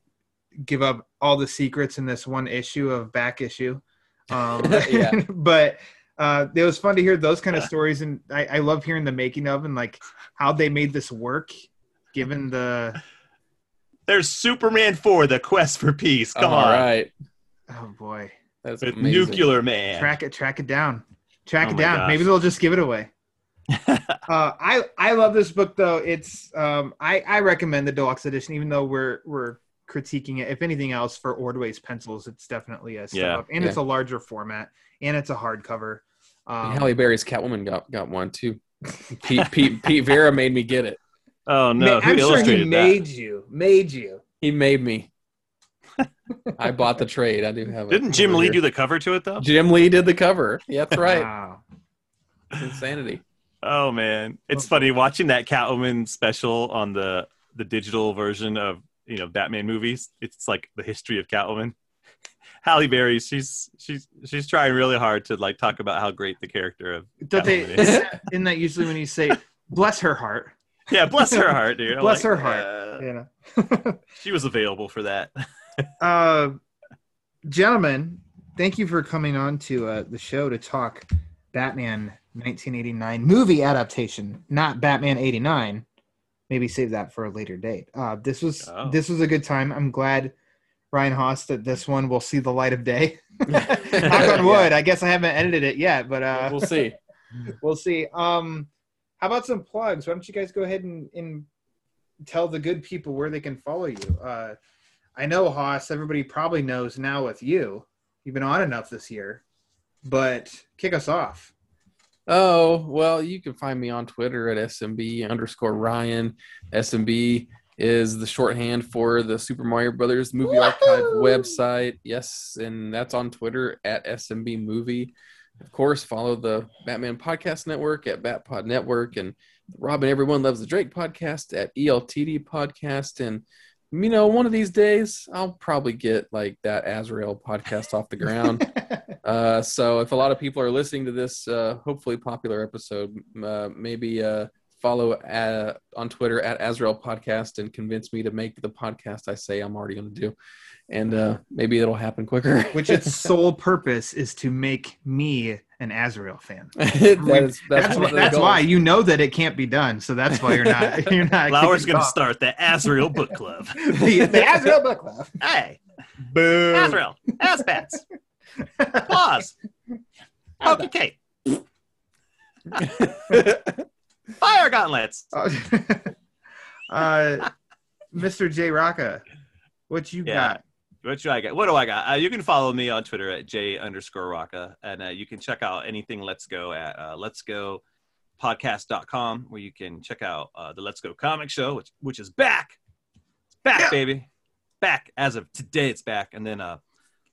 give up all the secrets in this one issue of back issue. Um, Yeah. but uh, it was fun to hear those kind of stories, and I, I love hearing the making of and like how they made this work, given the there's Superman 4, The Quest for Peace. Come All on. right. oh boy, That's With amazing. Nuclear Man. track it, track it down, track Oh it down. gosh. Maybe they'll just give it away. uh, I I love this book though. It's um I I recommend the deluxe edition, even though we're we're critiquing it. If anything else, for Ordway's pencils, it's definitely a step Yeah. up, and it's a larger format, and it's a hardcover. And Um, Halle Berry's Catwoman got got one too. Pete Pete Pete Vera made me get it. Oh, ma- no. Who I'm sure he illustrated made you, made you. He made me. I bought the trade. I do have it. Didn't Jim Lee here. do the cover to it, though? Jim Lee did the cover. Yeah, that's right. Wow. It's insanity. Oh, man. It's funny watching that Catwoman special on the, the digital version of, you know, Batman movies. It's like the history of Catwoman. Halle Berry, she's she's she's trying really hard to like talk about how great the character of Don't they? Is. Isn't that usually when you say "bless her heart"? Yeah, bless her heart, dude. Bless like, her heart. uh, know. she was available for that. uh, gentlemen, thank you for coming on to uh, the show to talk Batman 1989 movie adaptation, not Batman 89. Maybe save that for a later date. Uh, this was Oh. this was a good time. I'm glad Ryan Hoss that this one will see the light of day. Knock on wood. I guess I haven't edited it yet, but uh, we'll see. we'll see. Um, how about some plugs? Why don't you guys go ahead and, and tell the good people where they can follow you? Uh, I know Hoss. Everybody probably knows now with you. You've been on enough this year, but kick us off. Oh, well, you can find me on Twitter at SMB underscore Ryan. SMB is the shorthand for the Super Mario Brothers Movie Archive website. Yes, and that's on Twitter at SMB Movie. Of course, follow the Batman Podcast Network at Batpod Network and Robin Everyone Loves the Drake podcast at ELTD Podcast and you know, one of these days I'll probably get like that Azrael podcast off the ground. uh, so if a lot of people are listening to this, uh, hopefully popular episode, uh, maybe uh, follow uh, on Twitter at Azrael Podcast and convince me to make the podcast I say I'm already going to do, and uh, maybe it'll happen quicker. Which its sole purpose is to make me an Azrael fan. that is, that's That's, one that's why you know that it can't be done. So that's why you're not. You're not. Lauer's going to start the Azrael Book Club. the, the Azrael Book Club. hey, Boo. Azrael, AzBats, Claws, Pokey Cape, Fire Gauntlets. uh, Mr. J Rocka, what you Yeah. got? What do I got? What do I got? Uh, you can follow me on Twitter at j underscore rocka, and uh, you can check out anything Let's Go at uh, Let's Go podcast.com where you can check out uh, the Let's Go comic show, which which is back. It's back, Yeah. baby. Back as of today, it's back. And then uh,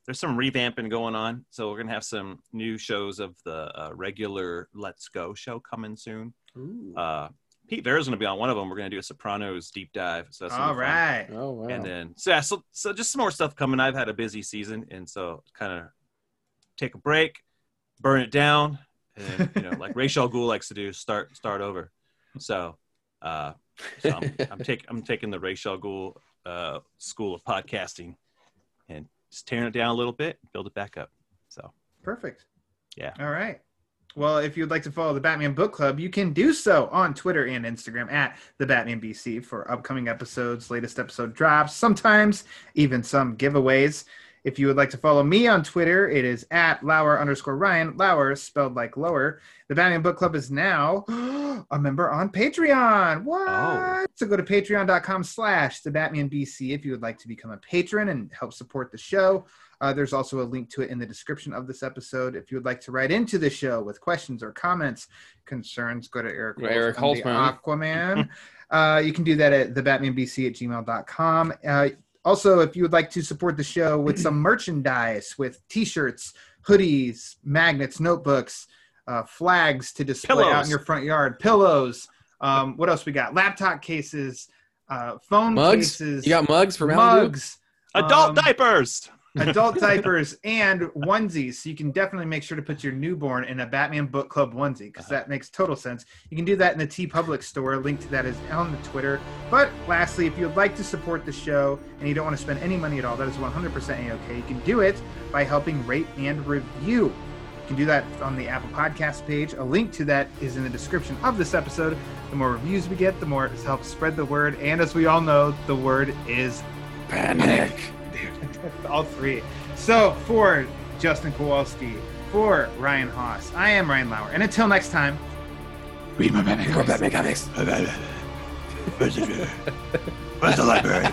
there's some revamping going on, so we're gonna have some new shows of the uh, regular Let's Go show coming soon. Ooh. Uh, Pete Vera's gonna be on one of them. We're gonna do a Sopranos deep dive. So that's gonna All be fun. oh wow. And then so yeah, so so just some more stuff coming. I've had a busy season, and so kind of take a break, burn it down, and you know, like Rachel Gould likes to do, start start over. So, uh, so I'm, I'm taking I'm taking the Rachel Gould uh, school of podcasting, and just tearing it down a little bit, build it back up. So Perfect. Yeah. All right. Well, if you'd like to follow the Batman Book Club, you can do so on Twitter and Instagram at the Batman BC for upcoming episodes, latest episode drops, sometimes even some giveaways. If you would like to follow me on Twitter, it is at Lauer underscore Ryan. Lauer spelled like lower. The Batman Book Club is now a member on Patreon. What? Oh. So go to patreon.com slash the Batman BC if you would like to become a patron and help support the show. Uh, there's also a link to it in the description of this episode. If you would like to write into the show with questions or comments, concerns, go to Eric, Eric Holtzman. Aquaman. uh, you can do that at thebatmanbc at gmail.com. Uh, also, if you would like to support the show with some merchandise, with t-shirts, hoodies, magnets, notebooks, uh, flags to display out in your front yard, pillows. Um, what else we got? Laptop cases, uh, phone mugs. cases, You got mugs for Mountain Dew? mugs adult Um, diapers. Adult diapers and onesies. So you can definitely make sure to put your newborn in a batman book club onesie because uh-huh. that makes total sense. You can do that in the TeePublic store link to that is on the twitter. But lastly if you'd like to support the show and you don't want to spend any money at all that is 100% a-ok. You can do it by helping rate and review. You can do that on the apple podcast page. A link to that is in the description of this episode. The more reviews we get the more it helps spread the word. And as we all know the word is Panic. All three. So for Justin Kowalski, for Ryan Hoss, I am Ryan Lauer, and until next time, read my Batman More Batman comics. Where's the library?